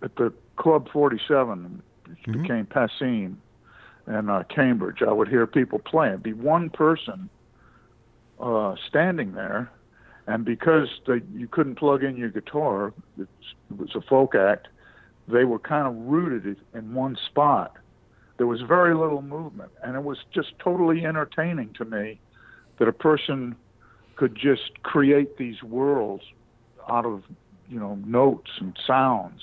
at the Club 47, which Mhm. became Passim. and uh, Cambridge. I would hear people playing. It'd be one person uh, standing there, and because they, you couldn't plug in your guitar, it was a folk act. They were kind of rooted in one spot. There was very little movement, and it was just totally entertaining to me that a person could just create these worlds out of you know notes and sounds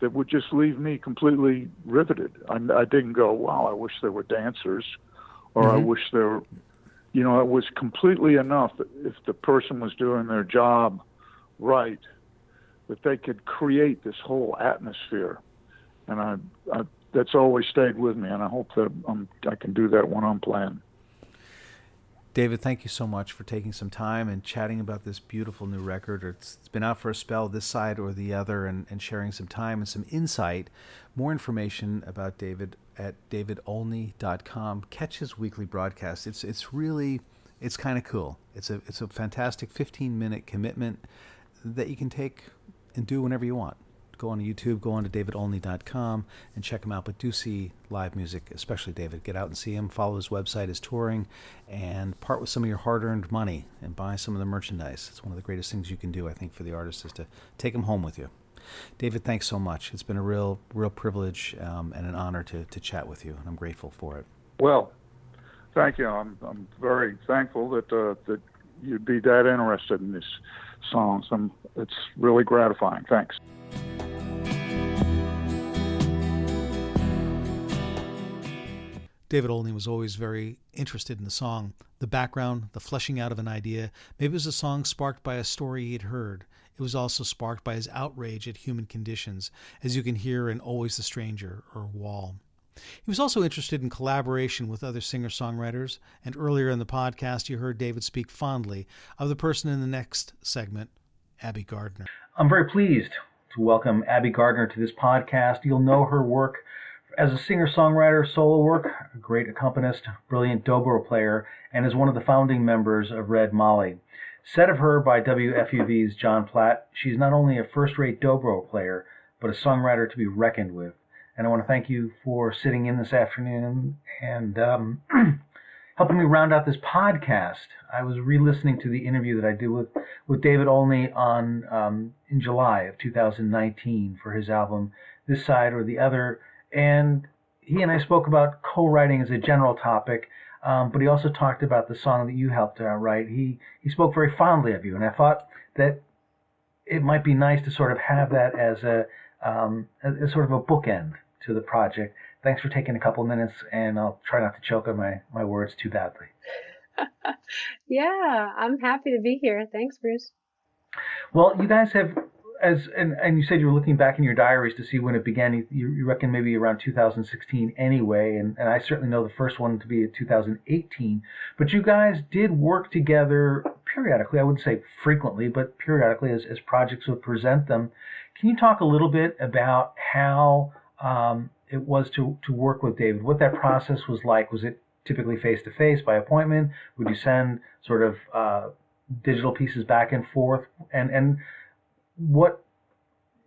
that would just leave me completely riveted. I, I didn't go, wow, I wish there were dancers, or mm-hmm. I wish there, you know, it was completely enough if the person was doing their job right, that they could create this whole atmosphere, and I, I that's always stayed with me, and I hope that I'm, I can do that when I'm playing. David, thank you so much for taking some time and chatting about this beautiful new record. It's, been out for a spell, this side or the other, and, and sharing some time and some insight. More information about David at davidolney.com. Catch his weekly broadcast. It's it's really it's kind of cool. It's a it's a fantastic 15 minute commitment that you can take and do whenever you want go on to YouTube, go on to davidolney.com and check him out. But do see live music, especially David. Get out and see him. Follow his website, his touring, and part with some of your hard earned money and buy some of the merchandise. It's one of the greatest things you can do, I think, for the artist is to take them home with you. David, thanks so much. It's been a real, real privilege um, and an honor to, to chat with you, and I'm grateful for it. Well, thank you. I'm, I'm very thankful that uh, that you'd be that interested in these songs. It's really gratifying. Thanks. David Olney was always very interested in the song, the background, the fleshing out of an idea. Maybe it was a song sparked by a story he'd heard. It was also sparked by his outrage at human conditions, as you can hear in Always the Stranger or Wall. He was also interested in collaboration with other singer songwriters, and earlier in the podcast, you heard David speak fondly of the person in the next segment, Abbie Gardner. I'm very pleased to welcome Abbie Gardner to this podcast. You'll know her work as a singer songwriter, solo work, a great accompanist, brilliant dobro player, and is one of the founding members of Red Molly. Said of her by WFUV's John Platt, she's not only a first rate dobro player, but a songwriter to be reckoned with. And I want to thank you for sitting in this afternoon and um, helping me round out this podcast. I was re-listening to the interview that I did with, with David Olney on um, in July of 2019 for his album This Side or the Other and he and I spoke about co-writing as a general topic, um, but he also talked about the song that you helped uh, write. He he spoke very fondly of you, and I thought that it might be nice to sort of have that as a, um, as sort of a bookend to the project. Thanks for taking a couple of minutes, and I'll try not to choke on my, my words too badly. yeah, I'm happy to be here. Thanks, Bruce. Well, you guys have as and, and you said you were looking back in your diaries to see when it began. You, you reckon maybe around 2016 anyway, and, and I certainly know the first one to be 2018. But you guys did work together periodically. I wouldn't say frequently, but periodically as, as projects would present them. Can you talk a little bit about how um, it was to, to work with David? What that process was like? Was it typically face to face by appointment? Would you send sort of uh, digital pieces back and forth? And and what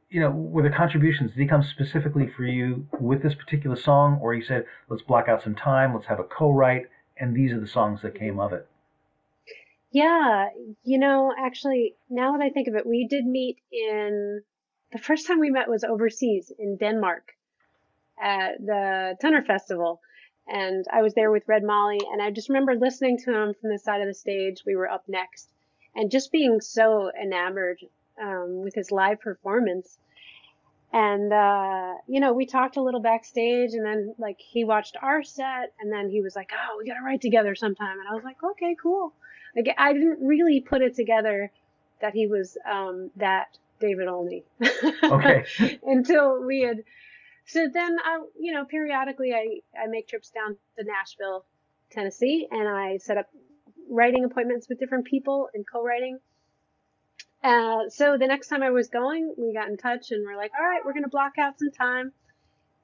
you know were the contributions did he come specifically for you with this particular song or he said let's block out some time let's have a co-write and these are the songs that came of it yeah you know actually now that i think of it we did meet in the first time we met was overseas in denmark at the Tønder Festival. And I was there with Red Molly, and I just remember listening to him from the side of the stage. We were up next, and just being so enamored um, with his live performance. And, uh, you know, we talked a little backstage and then like he watched our set and then he was like, Oh, we got to write together sometime. And I was like, okay, cool. Like I didn't really put it together that he was, um, that David Olney. Okay. Until we had, so then I, you know, periodically I, I make trips down to Nashville, Tennessee and I set up writing appointments with different people and co-writing. Uh, so the next time I was going, we got in touch and we're like, all right, we're going to block out some time.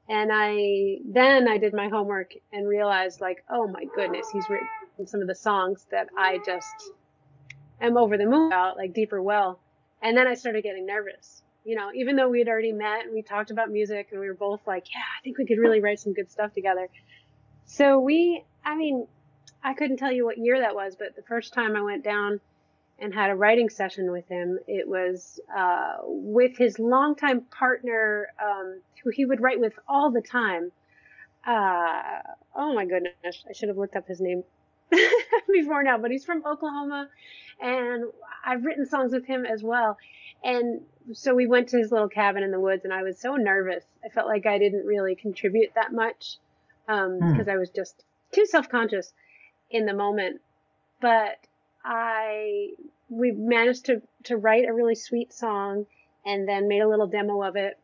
And I, then I did my homework and realized like, oh my goodness, he's written some of the songs that I just am over the moon about, like Deeper Well. And then I started getting nervous. You know, even though we had already met and we talked about music and we were both like, yeah, I think we could really write some good stuff together. So we, I mean, I couldn't tell you what year that was, but the first time I went down and had a writing session with him, it was uh, with his longtime partner, um, who he would write with all the time. Uh, oh my goodness, I should have looked up his name before now, but he's from Oklahoma, and I've written songs with him as well. And so we went to his little cabin in the woods, and I was so nervous. I felt like I didn't really contribute that much because um, hmm. I was just too self conscious in the moment. But I we managed to to write a really sweet song, and then made a little demo of it.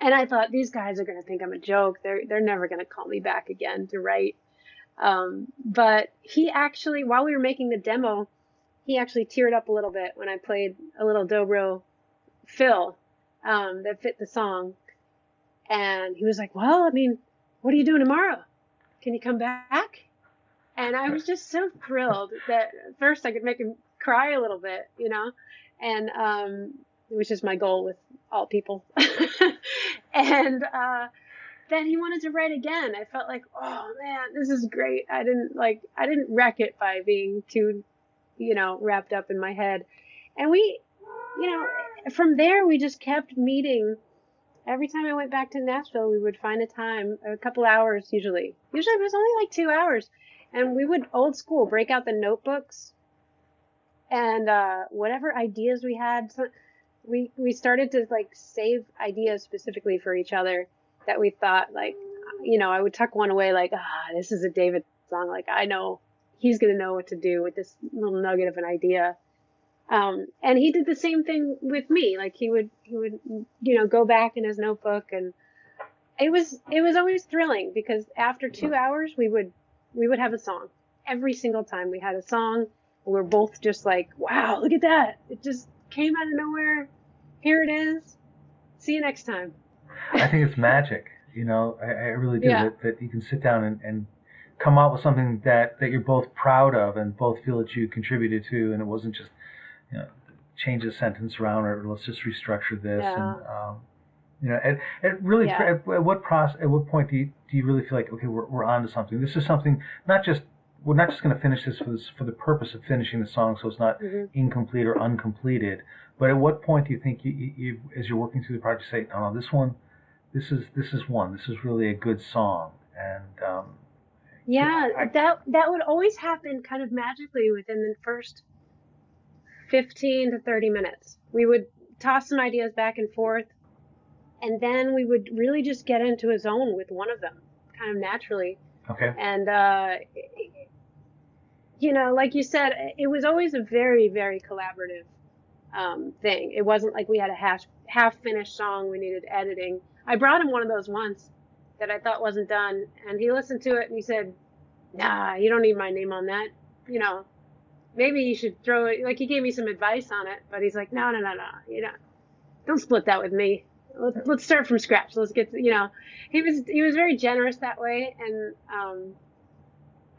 And I thought these guys are going to think I'm a joke. They're they're never going to call me back again to write. Um, but he actually, while we were making the demo, he actually teared up a little bit when I played a little dobro fill um, that fit the song. And he was like, Well, I mean, what are you doing tomorrow? Can you come back? And I was just so thrilled that first I could make him cry a little bit, you know, and um, which is my goal with all people. and uh, then he wanted to write again. I felt like, oh man, this is great. I didn't like, I didn't wreck it by being too, you know, wrapped up in my head. And we, you know, from there we just kept meeting. Every time I went back to Nashville, we would find a time, a couple hours usually. Usually it was only like two hours. And we would old school break out the notebooks and uh, whatever ideas we had. So we we started to like save ideas specifically for each other that we thought like, you know, I would tuck one away like, ah, this is a David song. Like I know he's gonna know what to do with this little nugget of an idea. Um, and he did the same thing with me. Like he would, he would, you know, go back in his notebook and it was, it was always thrilling because after two hours we would, we would have a song every single time we had a song. We were both just like, wow, look at that. It just came out of nowhere. Here it is. See you next time. I think it's magic. You know, I, I really do yeah. that, that you can sit down and, and come up with something that, that you're both proud of and both feel that you contributed to, and it wasn't just you know, change a sentence around or let's just restructure this. Yeah. And, um, you know, it, it really, yeah. at, at, what process, at what point do you, do you really feel like, okay, we're, we're on to something? This is something, not just, we're not just going to finish this for, this for the purpose of finishing the song so it's not mm-hmm. incomplete or uncompleted. But at what point do you think you, you, you as you're working through the project, say, no, no, this one, this is, this is one, this is really a good song. And, um, yeah, I, that, that would always happen kind of magically within the first 15 to 30 minutes. We would toss some ideas back and forth, and then we would really just get into a zone with one of them, kind of naturally. Okay. And, uh, you know, like you said, it was always a very, very collaborative um, thing. It wasn't like we had a half, half finished song we needed editing. I brought him one of those once that I thought wasn't done, and he listened to it and he said, "Nah, you don't need my name on that. You know, maybe you should throw it. Like he gave me some advice on it, but he's like, no, no, no, no, you know, don't split that with me. Let's, let's start from scratch. Let's get, to, you know, he was he was very generous that way, and um,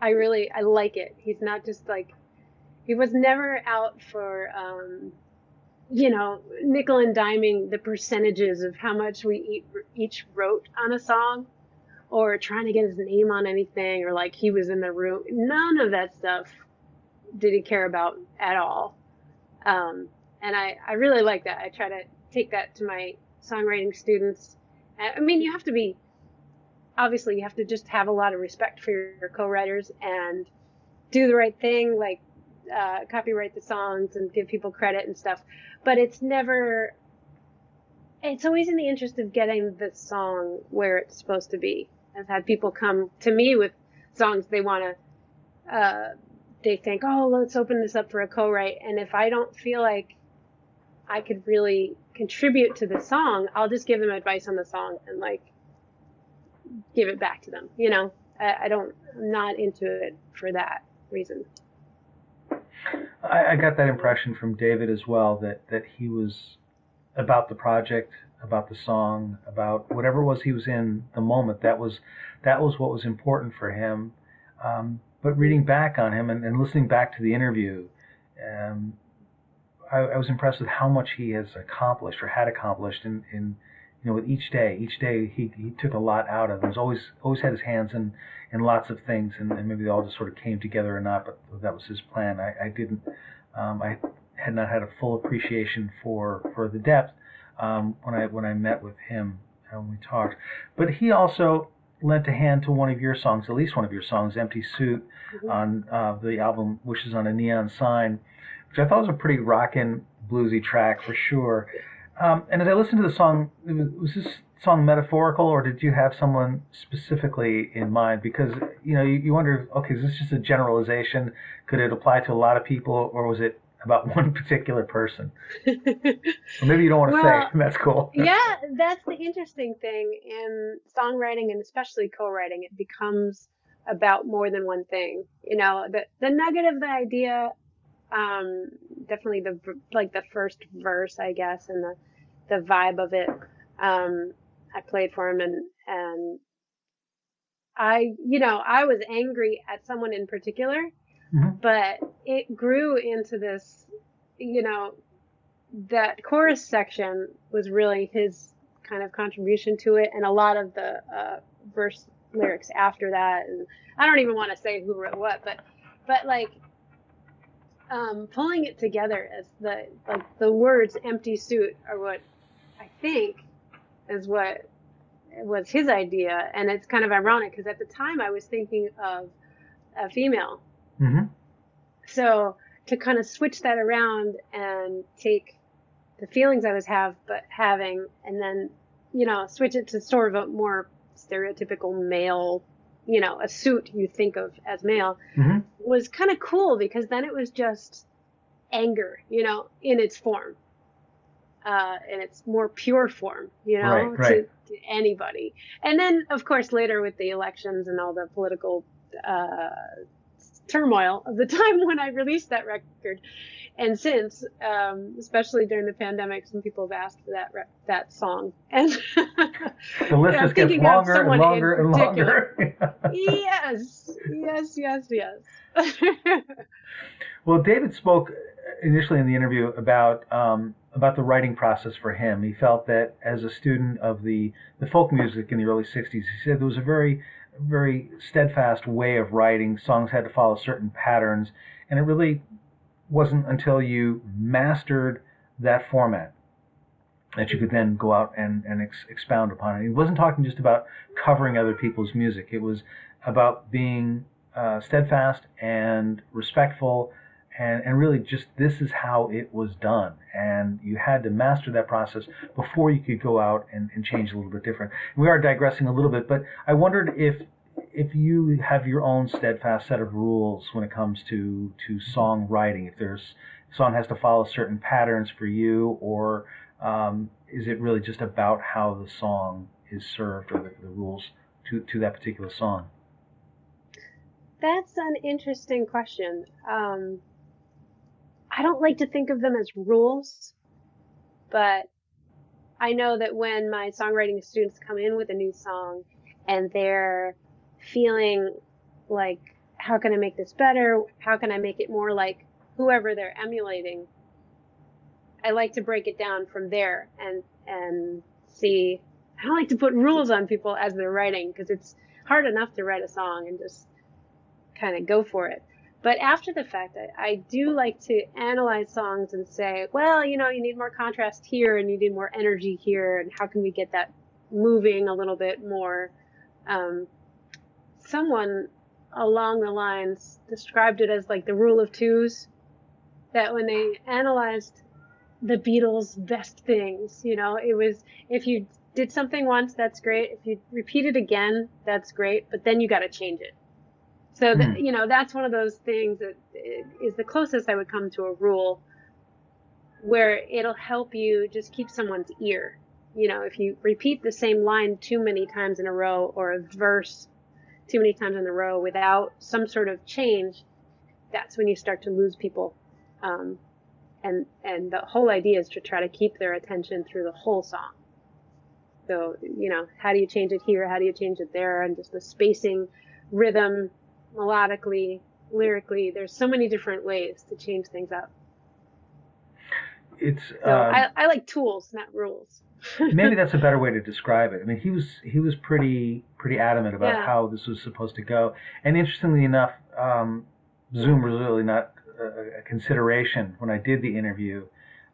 I really I like it. He's not just like he was never out for um, you know nickel and diming the percentages of how much we each wrote on a song or trying to get his name on anything or like he was in the room none of that stuff did he care about at all. Um, and I, I really like that. I try to take that to my songwriting students. I mean, you have to be, obviously, you have to just have a lot of respect for your, your co-writers and do the right thing, like uh, copyright the songs and give people credit and stuff. But it's never, it's always in the interest of getting the song where it's supposed to be. I've had people come to me with songs they want to uh, they think, oh, let's open this up for a co-write. And if I don't feel like I could really contribute to the song, I'll just give them advice on the song and like give it back to them. You know, I, I don't, I'm not into it for that reason. I, I got that impression from David as well that that he was about the project, about the song, about whatever it was he was in the moment. That was that was what was important for him. Um, but reading back on him and, and listening back to the interview, um, I, I, was impressed with how much he has accomplished or had accomplished in, in you know, with each day, each day he, he took a lot out of. It was always always had his hands in, in lots of things, and, and maybe they all just sort of came together or not. But that was his plan. I, I didn't. Um, I had not had a full appreciation for for the depth um, when I when I met with him and we talked. But he also lent a hand to one of your songs, at least one of your songs, "Empty Suit," mm-hmm. on uh, the album "Wishes on a Neon Sign," which I thought was a pretty rockin' bluesy track for sure. Um, and as I listened to the song, was, was, this song metaphorical, or did you have someone specifically in mind? Because you know, you, you wonder, okay, is this just a generalization? Could it apply to a lot of people, or was it about one particular person? or maybe you don't want to well, say. That's cool. yeah, that's the interesting thing in songwriting, and especially co-writing. It becomes about more than one thing. You know, the the nugget of the idea um, definitely the like the first verse, I guess, and the the vibe of it. Um, I played for him, and and I, you know, I was angry at someone in particular, mm-hmm. but it grew into this, you know, that chorus section was really his kind of contribution to it, and a lot of the uh, verse lyrics after that. And I don't even want to say who wrote what, but but like um, pulling it together as the like the words "empty suit" are what I think is what was his idea, and it's kind of ironic because at the time I was thinking of a female. Mm-hmm. So to kind of switch that around and take the feelings I was have but having, and then you know switch it to sort of a more stereotypical male you know, a suit you think of as male mm-hmm. Was kind of cool because then it was just anger, you know, in its form. Uh, in its more pure form, you know, right, right. To, to, anybody. And then, of course, later with the elections and all the political uh, turmoil of the time when I released that record, and since, um, especially during the pandemic, some people have asked for that that song, and the list just gets longer and longer and longer. yes, yes, yes, yes. well, David spoke initially in the interview about um, about the writing process for him. He felt that as a student of the the folk music in the early '60s, he said there was a very very steadfast way of writing. Songs had to follow certain patterns, and it really wasn't until you mastered that format that you could then go out and, and ex- expound upon it. It wasn't talking just about covering other people's music. It was about being uh, steadfast and respectful and, and really just this is how it was done. And you had to master that process before you could go out and, and change a little bit different. We are digressing a little bit, but I wondered if if you have your own steadfast set of rules when it comes to to songwriting, if there's song has to follow certain patterns for you, or um, is it really just about how the song is served or the, the rules to, to that particular song? That's an interesting question. Um, I don't like to think of them as rules, but I know that when my songwriting students come in with a new song and they're feeling like, how can I make this better? How can I make it more like whoever they're emulating? I like to break it down from there and, and see. I don't like to put rules on people as they're writing because it's hard enough to write a song and just kind of go for it. But after the fact, I, I, do like to analyze songs and say, well, you know, you need more contrast here and you need more energy here, and how can we get that moving a little bit more? Um, someone along the lines described it as like the rule of twos. That when they analyzed the Beatles' best things, you know, it was if you did something once, that's great. If you repeat it again, that's great. But then you got to change it. So that, mm. you know, that's one of those things that is the closest I would come to a rule where it'll help you just keep someone's ear. You know, if you repeat the same line too many times in a row or a verse too many times in a row without some sort of change, that's when you start to lose people. Um, and and the whole idea is to try to keep their attention through the whole song. So you know, how do you change it here? How do you change it there? And just the spacing, rhythm, melodically, lyrically. There's so many different ways to change things up. It's. So uh, I, I like tools, not rules. maybe that's a better way to describe it. I mean, he was he was pretty pretty adamant about Yeah. how this was supposed to go. And interestingly enough, um, Zoom was really not a, a consideration when I did the interview.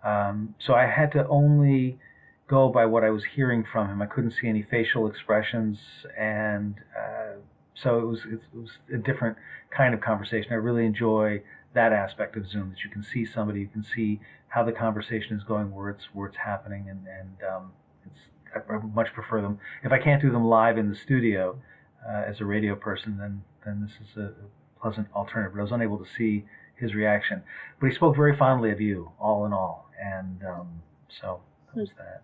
Um, so I had to only go by what I was hearing from him. I couldn't see any facial expressions, and uh, so it was it was a different kind of conversation. I really enjoy that aspect of Zoom that you can see somebody, you can see how the conversation is going, where it's where it's happening, and and um, it's I I much prefer them. If I can't do them live in the studio uh, as a radio person, then then this is a pleasant alternative. But I was unable to see his reaction, but he spoke very fondly of you, all in all, and um, so that was that.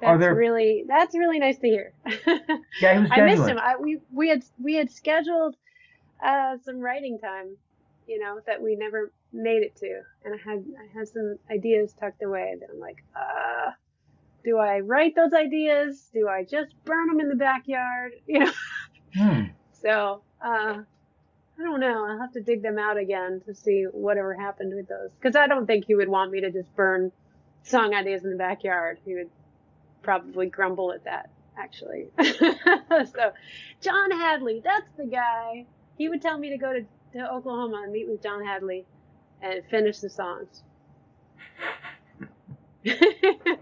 That's there- really that's really nice to hear. Yeah, I missed him. I, we we had we had scheduled uh, some writing time, you know, that we never made it to, and I had I had some ideas tucked away that I'm like, uh, do I write those ideas? Do I just burn them in the backyard? You know, Hmm. so uh, I don't know. I'll have to dig them out again to see whatever happened with those, because I don't think he would want me to just burn song ideas in the backyard. He would probably grumble at that actually. so, John Hadley, that's the guy. He would tell me to go to, to Oklahoma and meet with John Hadley and finish the songs.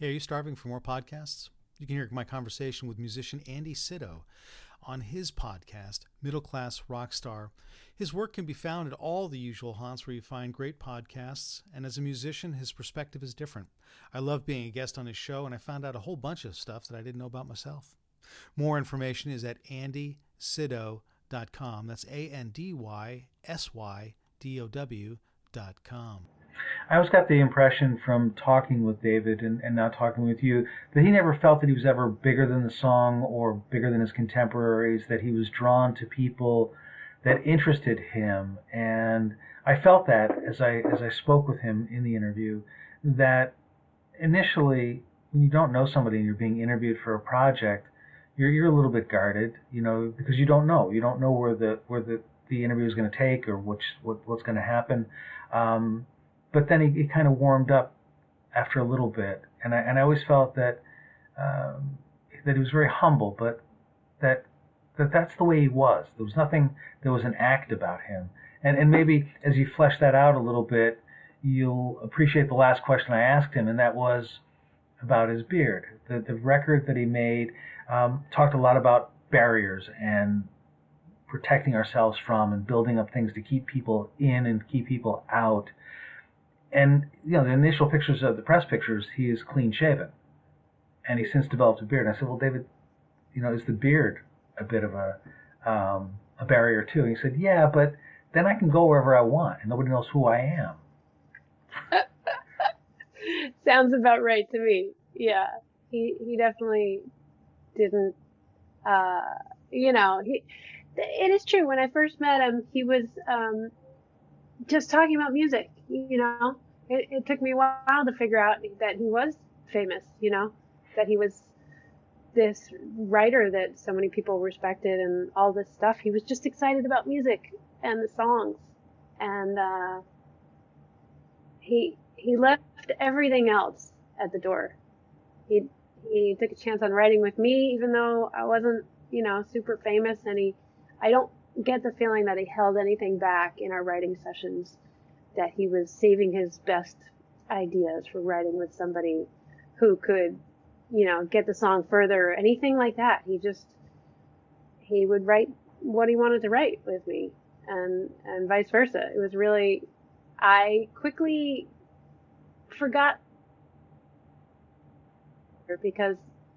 Hey, are you starving for more podcasts? You can hear my conversation with musician Andy Sydow on his podcast, Middle Class Rockstar. His work can be found at all the usual haunts where you find great podcasts, and as a musician, his perspective is different. I love being a guest on his show, and I found out a whole bunch of stuff that I didn't know about myself. More information is at andysydow.com. That's A N D Y S Y D O W.com. I always got the impression from talking with David and, and now talking with you that he never felt that he was ever bigger than the song or bigger than his contemporaries, that he was drawn to people that interested him. And I felt that as I as I spoke with him in the interview, that initially when you don't know somebody and you're being interviewed for a project, you're you're a little bit guarded, you know, because you don't know. You don't know where the where the, the interview is going to take or which what, what's going to happen. Um, but then he, he kind of warmed up after a little bit, and I and I always felt that um, that he was very humble, but that that that's the way he was. There was nothing. There was an act about him, and and maybe as you flesh that out a little bit, you'll appreciate the last question I asked him, and that was about his beard. The the record that he made um, talked a lot about barriers and protecting ourselves from and building up things to keep people in and keep people out and you know the initial pictures of the press pictures he is clean shaven and he's since developed a beard and i said well david you know is the beard a bit of a um, a barrier too and he said yeah but then i can go wherever i want and nobody knows who i am Sounds about right to me. Yeah, he he definitely didn't. Uh, you know, he. It is true. When I first met him, he was um, just talking about music. You know, it, it took me a while to figure out that he was famous. You know, that he was this writer that so many people respected and all this stuff. He was just excited about music and the songs, and uh, he he left everything else at the door. He he took a chance on writing with me, even though I wasn't, you know, super famous. And he, I don't get the feeling that he held anything back in our writing sessions. That he was saving his best ideas for writing with somebody who could, you know, get the song further, or anything like that. He just he would write what he wanted to write with me, and and vice versa. It was really, I quickly forgot because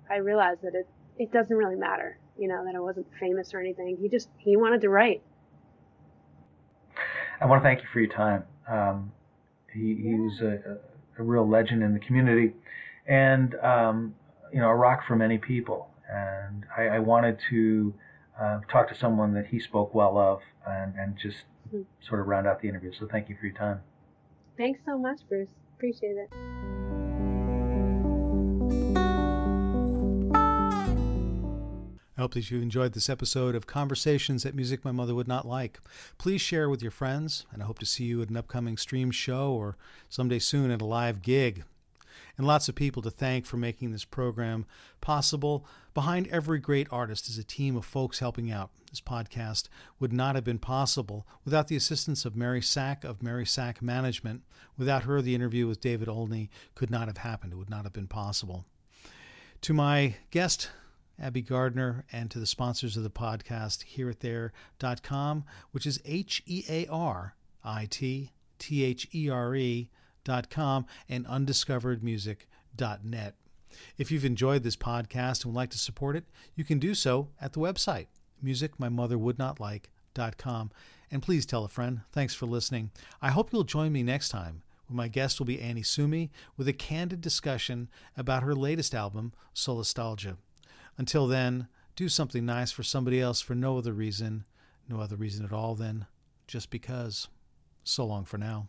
I realized that it, it doesn't really matter, you know, that I wasn't famous or anything. He just, he wanted to write. i want to thank you for your time um, he, he was a, a real legend in the community and um, you know a rock for many people and i, I wanted to uh, talk to someone that he spoke well of and, and just Hmm. sort of round out the interview so thank you for your time Thanks so much, Bruce. Appreciate it. I hope that you enjoyed this episode of Conversations that Music My Mother Would Not Like. Please share with your friends, and I hope to see you at an upcoming stream show or someday soon at a live gig and lots of people to thank for making this program possible. Behind every great artist is a team of folks helping out. This podcast would not have been possible without the assistance of Mary Sack of Mary Sack Management. Without her, the interview with David Olney could not have happened. It would not have been possible. To my guest, Abbie Gardner, and to the sponsors of the podcast, hearitthere.com, which is H E A R I T T H E R E undiscoveredmusic.com and undiscoveredmusic.net. If you've enjoyed this podcast and would like to support it, you can do so at the website, musicmymotherwouldnotlike.com. And please tell a friend. Thanks for listening. I hope you'll join me next time when my guest will be Annie Sumi with a candid discussion about her latest album, Solastalgia. Until then, do something nice for somebody else for no other reason, no other reason at all, then just because. So long for now.